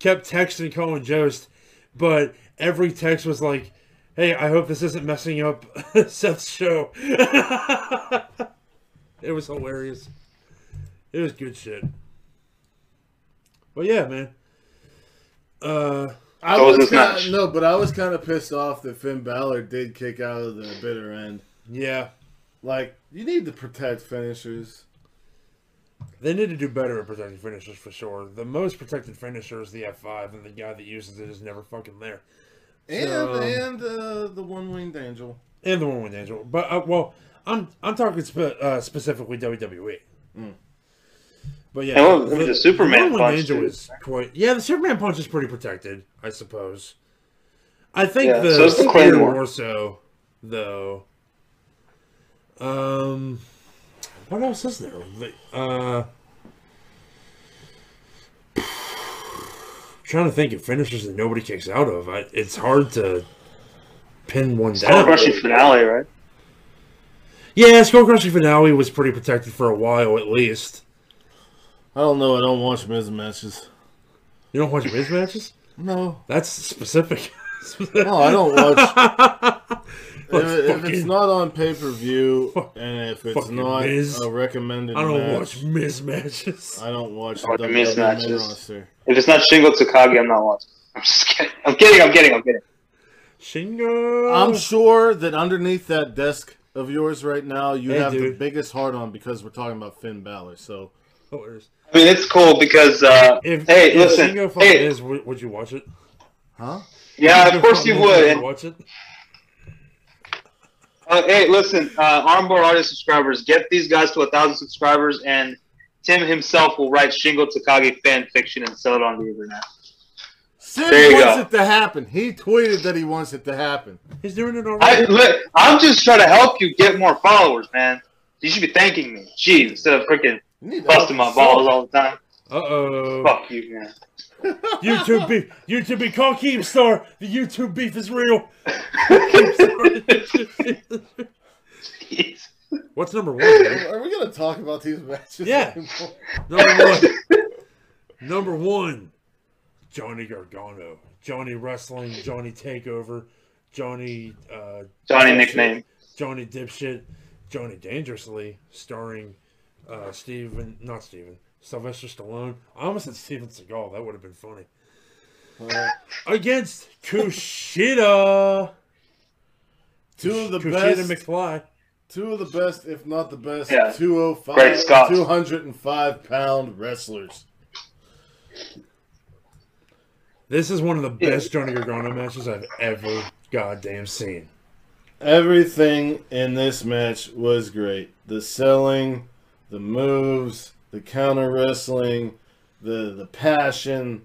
kept texting Colin Jost, but every text was like, "Hey, I hope this isn't messing up Seth's show." it was hilarious. It was good shit. But yeah, man. Uh, I So was was kind match. no, but I was kind of pissed off that Finn Balor did kick out of the bitter end. yeah, Like, you need to protect finishers. They need to do better at protecting finishers for sure. The most protected finisher is the F5, and the guy that uses it is never fucking there. And So- and uh, the one winged angel. And the one winged Angel. But, uh, well, I'm I'm talking spe- uh, specifically WWE. Mm. But yeah, And well, I mean, the Superman one-winged punch, Angel is quite. Yeah, the Superman punch is pretty protected, I suppose. I think Yeah, the so is the spear more so, though. Um, what else is there? The- Uh, trying to think of finishers that nobody kicks out of. I, it's hard to pin one Skull down. crushing finale, right? Yeah, Skull Crushing Finale was pretty protected for a while at least. I don't know. I don't watch Miz matches. You don't watch Miz matches? No, That's specific. no, I don't watch. if, if it's not on pay per view, and if it's not Miz. a recommended I don't match, watch Miz matches. I don't watch the Watch Miz matches. roster. If it's not Shingo Takagi, I'm not watching. I'm just kidding. I'm kidding. I'm kidding. I'm kidding. Shingo. I'm sure that underneath that desk of yours right now, you Hey, have the biggest heart on because we're talking about Finn Balor. So I mean, it's cool because, uh, If, hey, if listen, Shingo fought hey, Miz, would, would you watch it? Huh? yeah, of course you Miz, would. you watch it? Uh, hey, listen, uh, Armbar audience subscribers, get these guys to a thousand subscribers, and Tim himself will write Shingo Takagi fan fiction and sell it on the internet. Sid There you wants go. it to happen. He tweeted that he wants it to happen. He's doing it I, already. look, I'm just trying to help you get more followers, man. You should be thanking me. Jeez, instead of freaking You busting my balls all the time. Uh oh. Fuck you, man. YouTube beef. YouTube beef. Call Keemstar. The YouTube beef is real. What's number one? man? Are we gonna talk about these matches? Yeah. anymore? Number one. Number one. Johnny Gargano. Johnny Wrestling. Johnny Takeover. Johnny. Uh, Johnny Dipshit, nickname. Johnny Dipshit. Johnny Dangerously, starring uh, Steven, not Steven, Sylvester Stallone. I almost said Steven Seagal. That would have been funny. Well, Against Kushida. two of the Kushida best, McFly. two of the best, if not the best, Yeah. 205, 205 pound wrestlers. This is one of the best Johnny Gargano matches I've ever goddamn seen. Everything in this match was great. The selling, the moves, the counter wrestling, the the passion,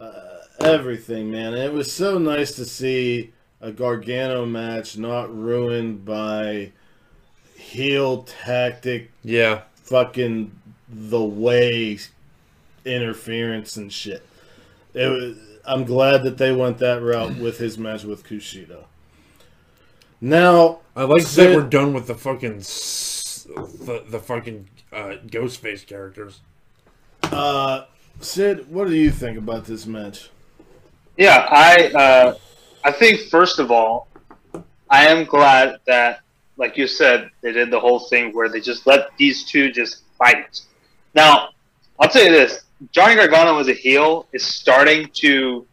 uh, everything, man. It was so nice to see a Gargano match not ruined by heel tactic, Yeah. fucking the way interference and shit. It was, I'm glad that they went that route with his match with Kushida. Now, I like that we're done with the fucking the, the fucking uh, ghost face characters. uh, Sid, what do you think about this match? Yeah, I uh, I think first of all, I am glad that, like you said, they did the whole thing where they just let these two just fight. Now, I'll tell you this: Johnny Gargano as a heel is starting to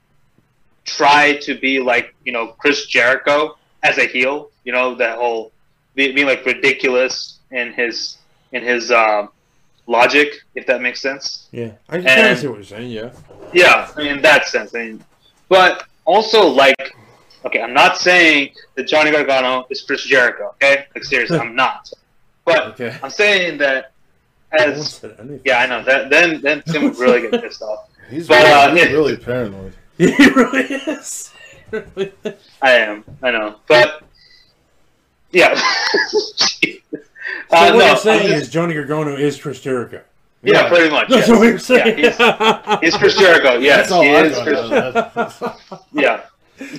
try to be like you know Chris Jericho as a heel. You know that whole being like ridiculous in his in his um, logic, if that makes sense. Yeah, I can kind of And- see what you're saying. Yeah, Yeah, I mean in that sense. I mean, but also like, okay, I'm not saying that Johnny Gargano is Chris Jericho. Okay, like seriously, I'm not. But okay. I'm saying that No one as said anything. yeah, I know that then then Tim would really get pissed off. He's, But, really, uh, he's yeah. really paranoid. he. Really is. I am, I know, but yeah. So Uh, what no, you're saying just- is Johnny Gargano is Chris Jericho. yeah, pretty much. That's yes. what you're saying. Yeah, he's, he's Chris Jericho. Yes, he I is Chris out of that. yeah.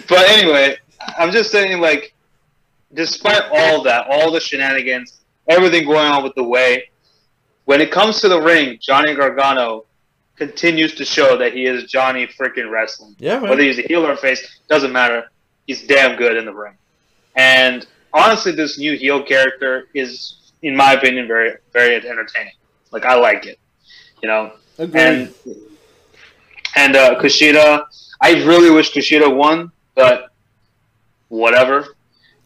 But anyway, I'm just saying, like, despite all that, all the shenanigans, everything going on with the way, when it comes to the ring, Johnny Gargano continues to show that he is Johnny freaking wrestling. yeah, man. Whether he's a heel or a face, doesn't matter. He's damn good in the ring. And honestly, this new heel character is, in my opinion, very, very entertaining. Like, I like it. You know, Agreed. and and uh, Kushida, I really wish Kushida won, but whatever.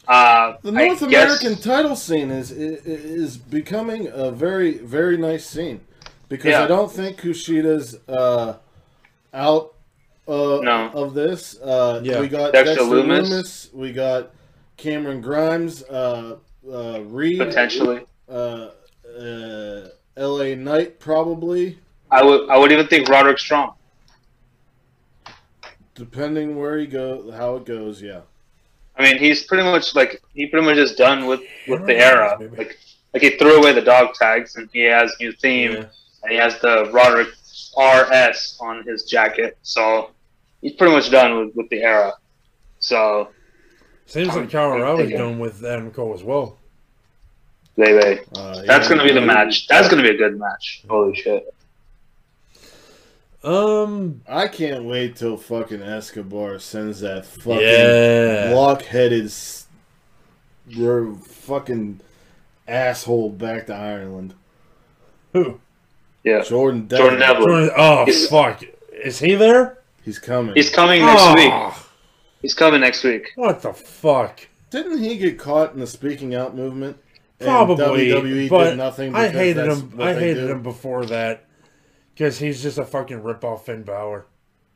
Uh, the I North guess- American title scene is, is is becoming a very very nice scene because Yeah. I don't think Kushida's uh, out uh, No. of this. Uh, Yeah. We got Dexter Dexter, Lumis. Loomis. We got Cameron Grimes. Uh, Reed. potentially. Uh, uh, L.A. Knight probably. I would I would even think Roderick Strong. Depending where he go, how it goes, yeah. I mean, he's pretty much like he pretty much is done with with the era. maybe. Like like he threw away the dog tags and he has new theme Yeah. and he has the Roderick RS on his jacket. So he's pretty much done with, with the era. So Seems like Kyle I'm O'Reilly's thinking- done with Adam Cole as well. they they Uh, that's yeah. gonna be the match. That's gonna be a good match. Holy shit. Um, I can't wait till fucking Escobar sends that fucking yeah. block-headed s- r- fucking asshole back to Ireland. Who? Yeah. Jordan Devlin. Jordan Devlin. Jordan- Oh He's- fuck! Is he there? He's coming. He's coming next week. He's coming next week. What the fuck? Didn't he get caught in the speaking out movement? And Probably, WWE but did nothing. I hated him. I hated do? him before that because he's just a fucking ripoff Finn Balor.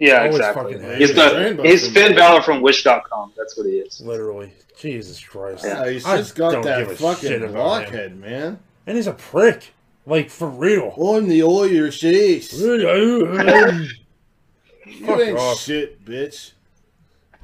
Yeah, exactly. He's the he's Finn Balor from Wish.com. That's what he is. Literally, Jesus Christ. Yeah, he's I just got don't that give a shit fucking about him. blockhead, man. And he's a prick. Like for real. I'm the oil sheesh. You ain't off. shit, bitch.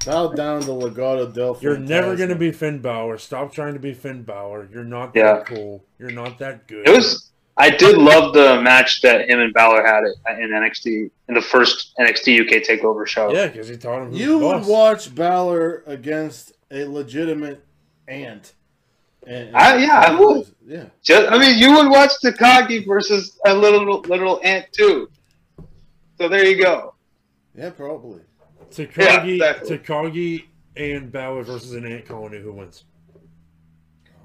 Bow down to Legado del You're never gonna be Finn Balor. Stop trying to be Finn Balor. You're not Yeah. that cool. You're not that good. It was. I did love the match that him and Balor had in NXT in the first NXT UK Takeover show. yeah, because he taught him. You the would boss. watch Balor against a legitimate ant. And, I- yeah, I would. Yeah. Just, I mean, you would watch Takagi versus a little little ant too. So there you go. Yeah, probably. Takagi, Yeah, exactly. Takagi, and Balor versus an ant colony. Who wins?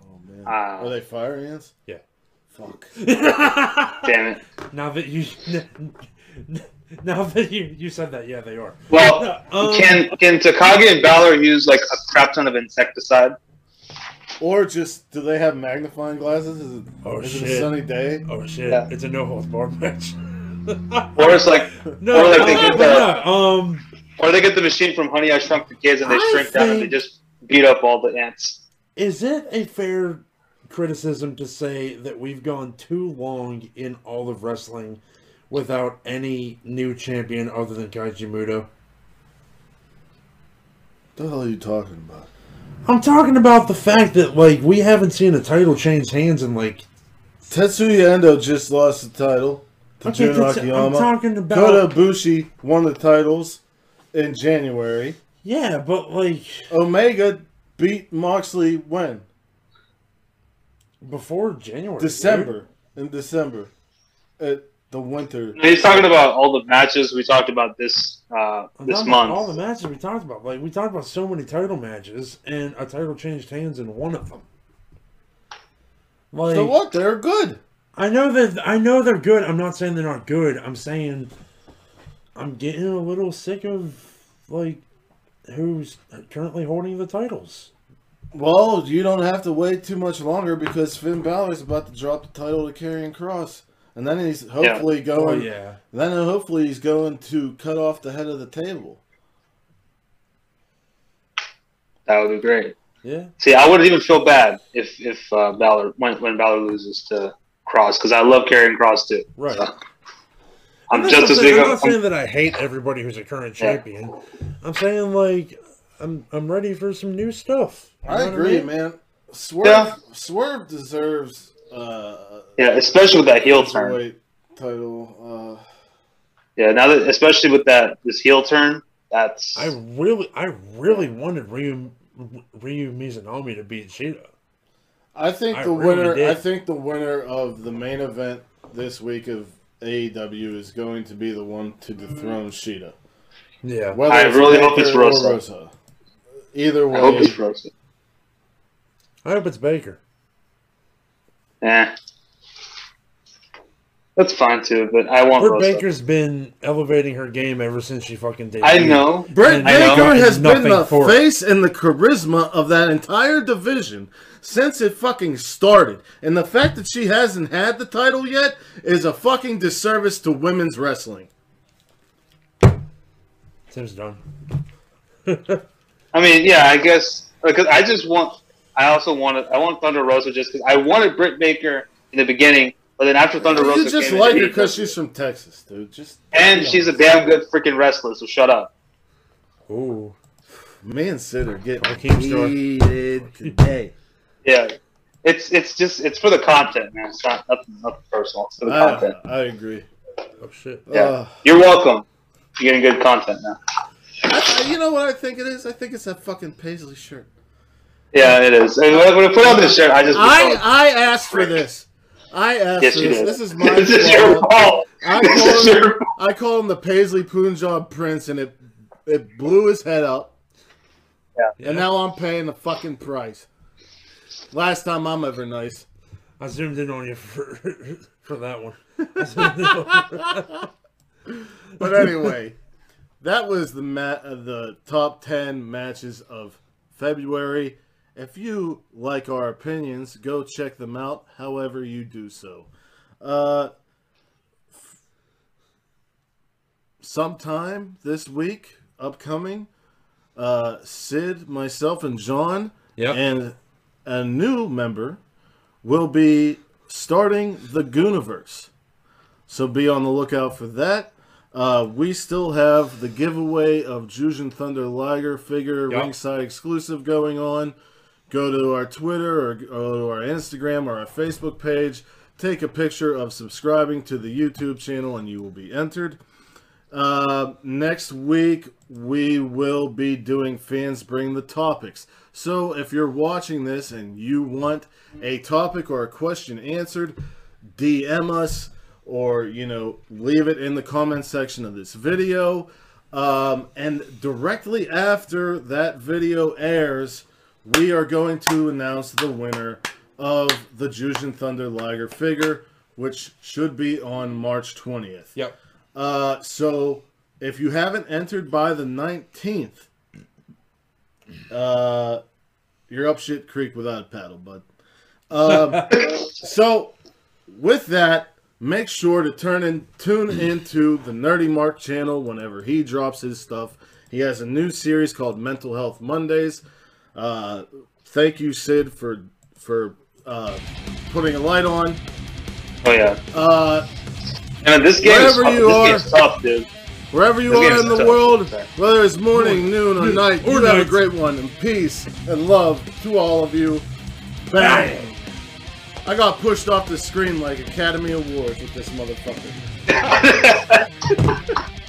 Oh man, Are Uh, they fire ants? Yeah. Fuck. damn it. now that you, now that you you said that, yeah, they are. Well, Um, can can Takagi and Balor use like a crap ton of insecticide? Or just do they have magnifying glasses? Is it, Oh, is it a sunny day? Oh shit! Yeah. It's a no holds barred match. Or it's like, no, Or like they uh, get the- no, um, or they get the machine from Honey I Shrunk the Kids and they I shrink down and they just beat up all the ants. is it a fair criticism to say that we've gone too long in all of wrestling without any new champion other than Keiji Muto? What the hell are you talking about? I'm talking about the fact that like we haven't seen a title change hands in like Tetsuya Endo just lost the title to Okay, Jun that's- I'm talking about Kota Ibushi won the titles in January. yeah, but like Omega beat Moxley when? before January, December. In December. At the winter. He's talking about all the matches we talked about this uh, I'm this talking about month. all the matches we talked about. Like we talked about so many title matches, and a title changed hands in one of them. Like So what? They're good. I know that I know they're good. I'm not saying they're not good. I'm saying I'm getting a little sick of like who's currently holding the titles. Well, you don't have to wait too much longer because Finn Balor is about to drop the title to Karrion Kross. And then he's hopefully Oh going yeah, then hopefully he's going to cut off the head of the table. That would be great. yeah. See, I wouldn't even feel bad if if uh, Balor when when Balor loses to Kross because I love Karrion Kross too. Right. So, I'm not just as saying, big. I'm a- not saying that I hate everybody who's a current Yeah. champion. I'm saying like I'm I'm ready for some new stuff. You I know what agree, mean? man. Swerve Yeah. Swerve deserves uh yeah, especially with that heel turn. title. Uh Yeah, now that especially with that this heel turn, that's I really I really wanted Ryu Ryu Mizunami to beat Shida. I think I the really winner. did. I think the winner of the main event this week of AEW is going to be the one to dethrone Shida. Yeah. Whether I really hope it's Baker or Rosa. Either I hope way, it's Rosa. I hope it's Baker. Yeah, that's fine too. But I want Britt Rosa. Baker's been elevating her game ever since she fucking debuted. I know. Britt I know, Baker has been the for it. face and the charisma of that entire division since it fucking started. And the fact that she hasn't had the title yet is a fucking disservice to women's wrestling. Tim's done. I mean, yeah, I guess because I just want. I also wanted. I want Thunder Rosa just because I wanted Britt Baker in the beginning, but then after Thunder Rosa You just came like in, her because she's from Texas, dude. Just and she's a damn good freaking wrestler. So shut up. Ooh. me and Sid are getting Hakeem Star. heated today. Yeah, it's it's just it's for the content, man. It's not nothing, nothing personal. It's for the I, content. I agree. Oh shit. Yeah. Uh, You're welcome. You're getting good content now. I- you know what I think it is? I think it's that fucking paisley shirt. Yeah, it is. And when I put on this shirt, I just I I asked for this. I asked yes, this. This is my this is your fault. fault. I This is call, him, your I call him the Paisley Punjab Prince, and it it blew his head up. Yeah. And now I'm paying the fucking price. Last time I'm ever nice. I zoomed in on you for for that one. I zoomed in on you. But anyway, that was the ma- uh, the top ten matches of February. If you like our opinions, go check them out. However, you do so. Uh, f- sometime this week, upcoming, uh, Sid, myself, and John, Yep. and a new member will be starting the Gooniverse. So be on the lookout for that. Uh, we still have the giveaway of Jushin Thunder Liger figure Yep. ringside exclusive going on. Go to our Twitter or our Instagram or our Facebook page. Take a picture of subscribing to the YouTube channel and you will be entered. Uh, next week, we will be doing Fans Bring the Topics. So if you're watching this and you want a topic or a question answered, DM us or, you know, leave it in the comment section of this video. Um, and directly after that video airs, we are going to announce the winner of the Jushin Thunder Liger figure, which should be on March 20th. Yep. Uh, so if you haven't entered by the 19th, uh, you're up shit creek without a paddle, bud. Um, so with that, make sure to turn in, tune into the Nerdy Mark channel whenever he drops his stuff. He has a new series called Mental Health Mondays. Uh, thank you, Sid, for for uh, putting a light on. Oh yeah. Uh, And this game is Wherever tough. you this are- tough, dude. Wherever you This are in the tough. world, whether it's morning, noon, or night, or you have a great one. And peace and love to all of you. Bang! I got pushed off the screen like Academy Awards with this motherfucker.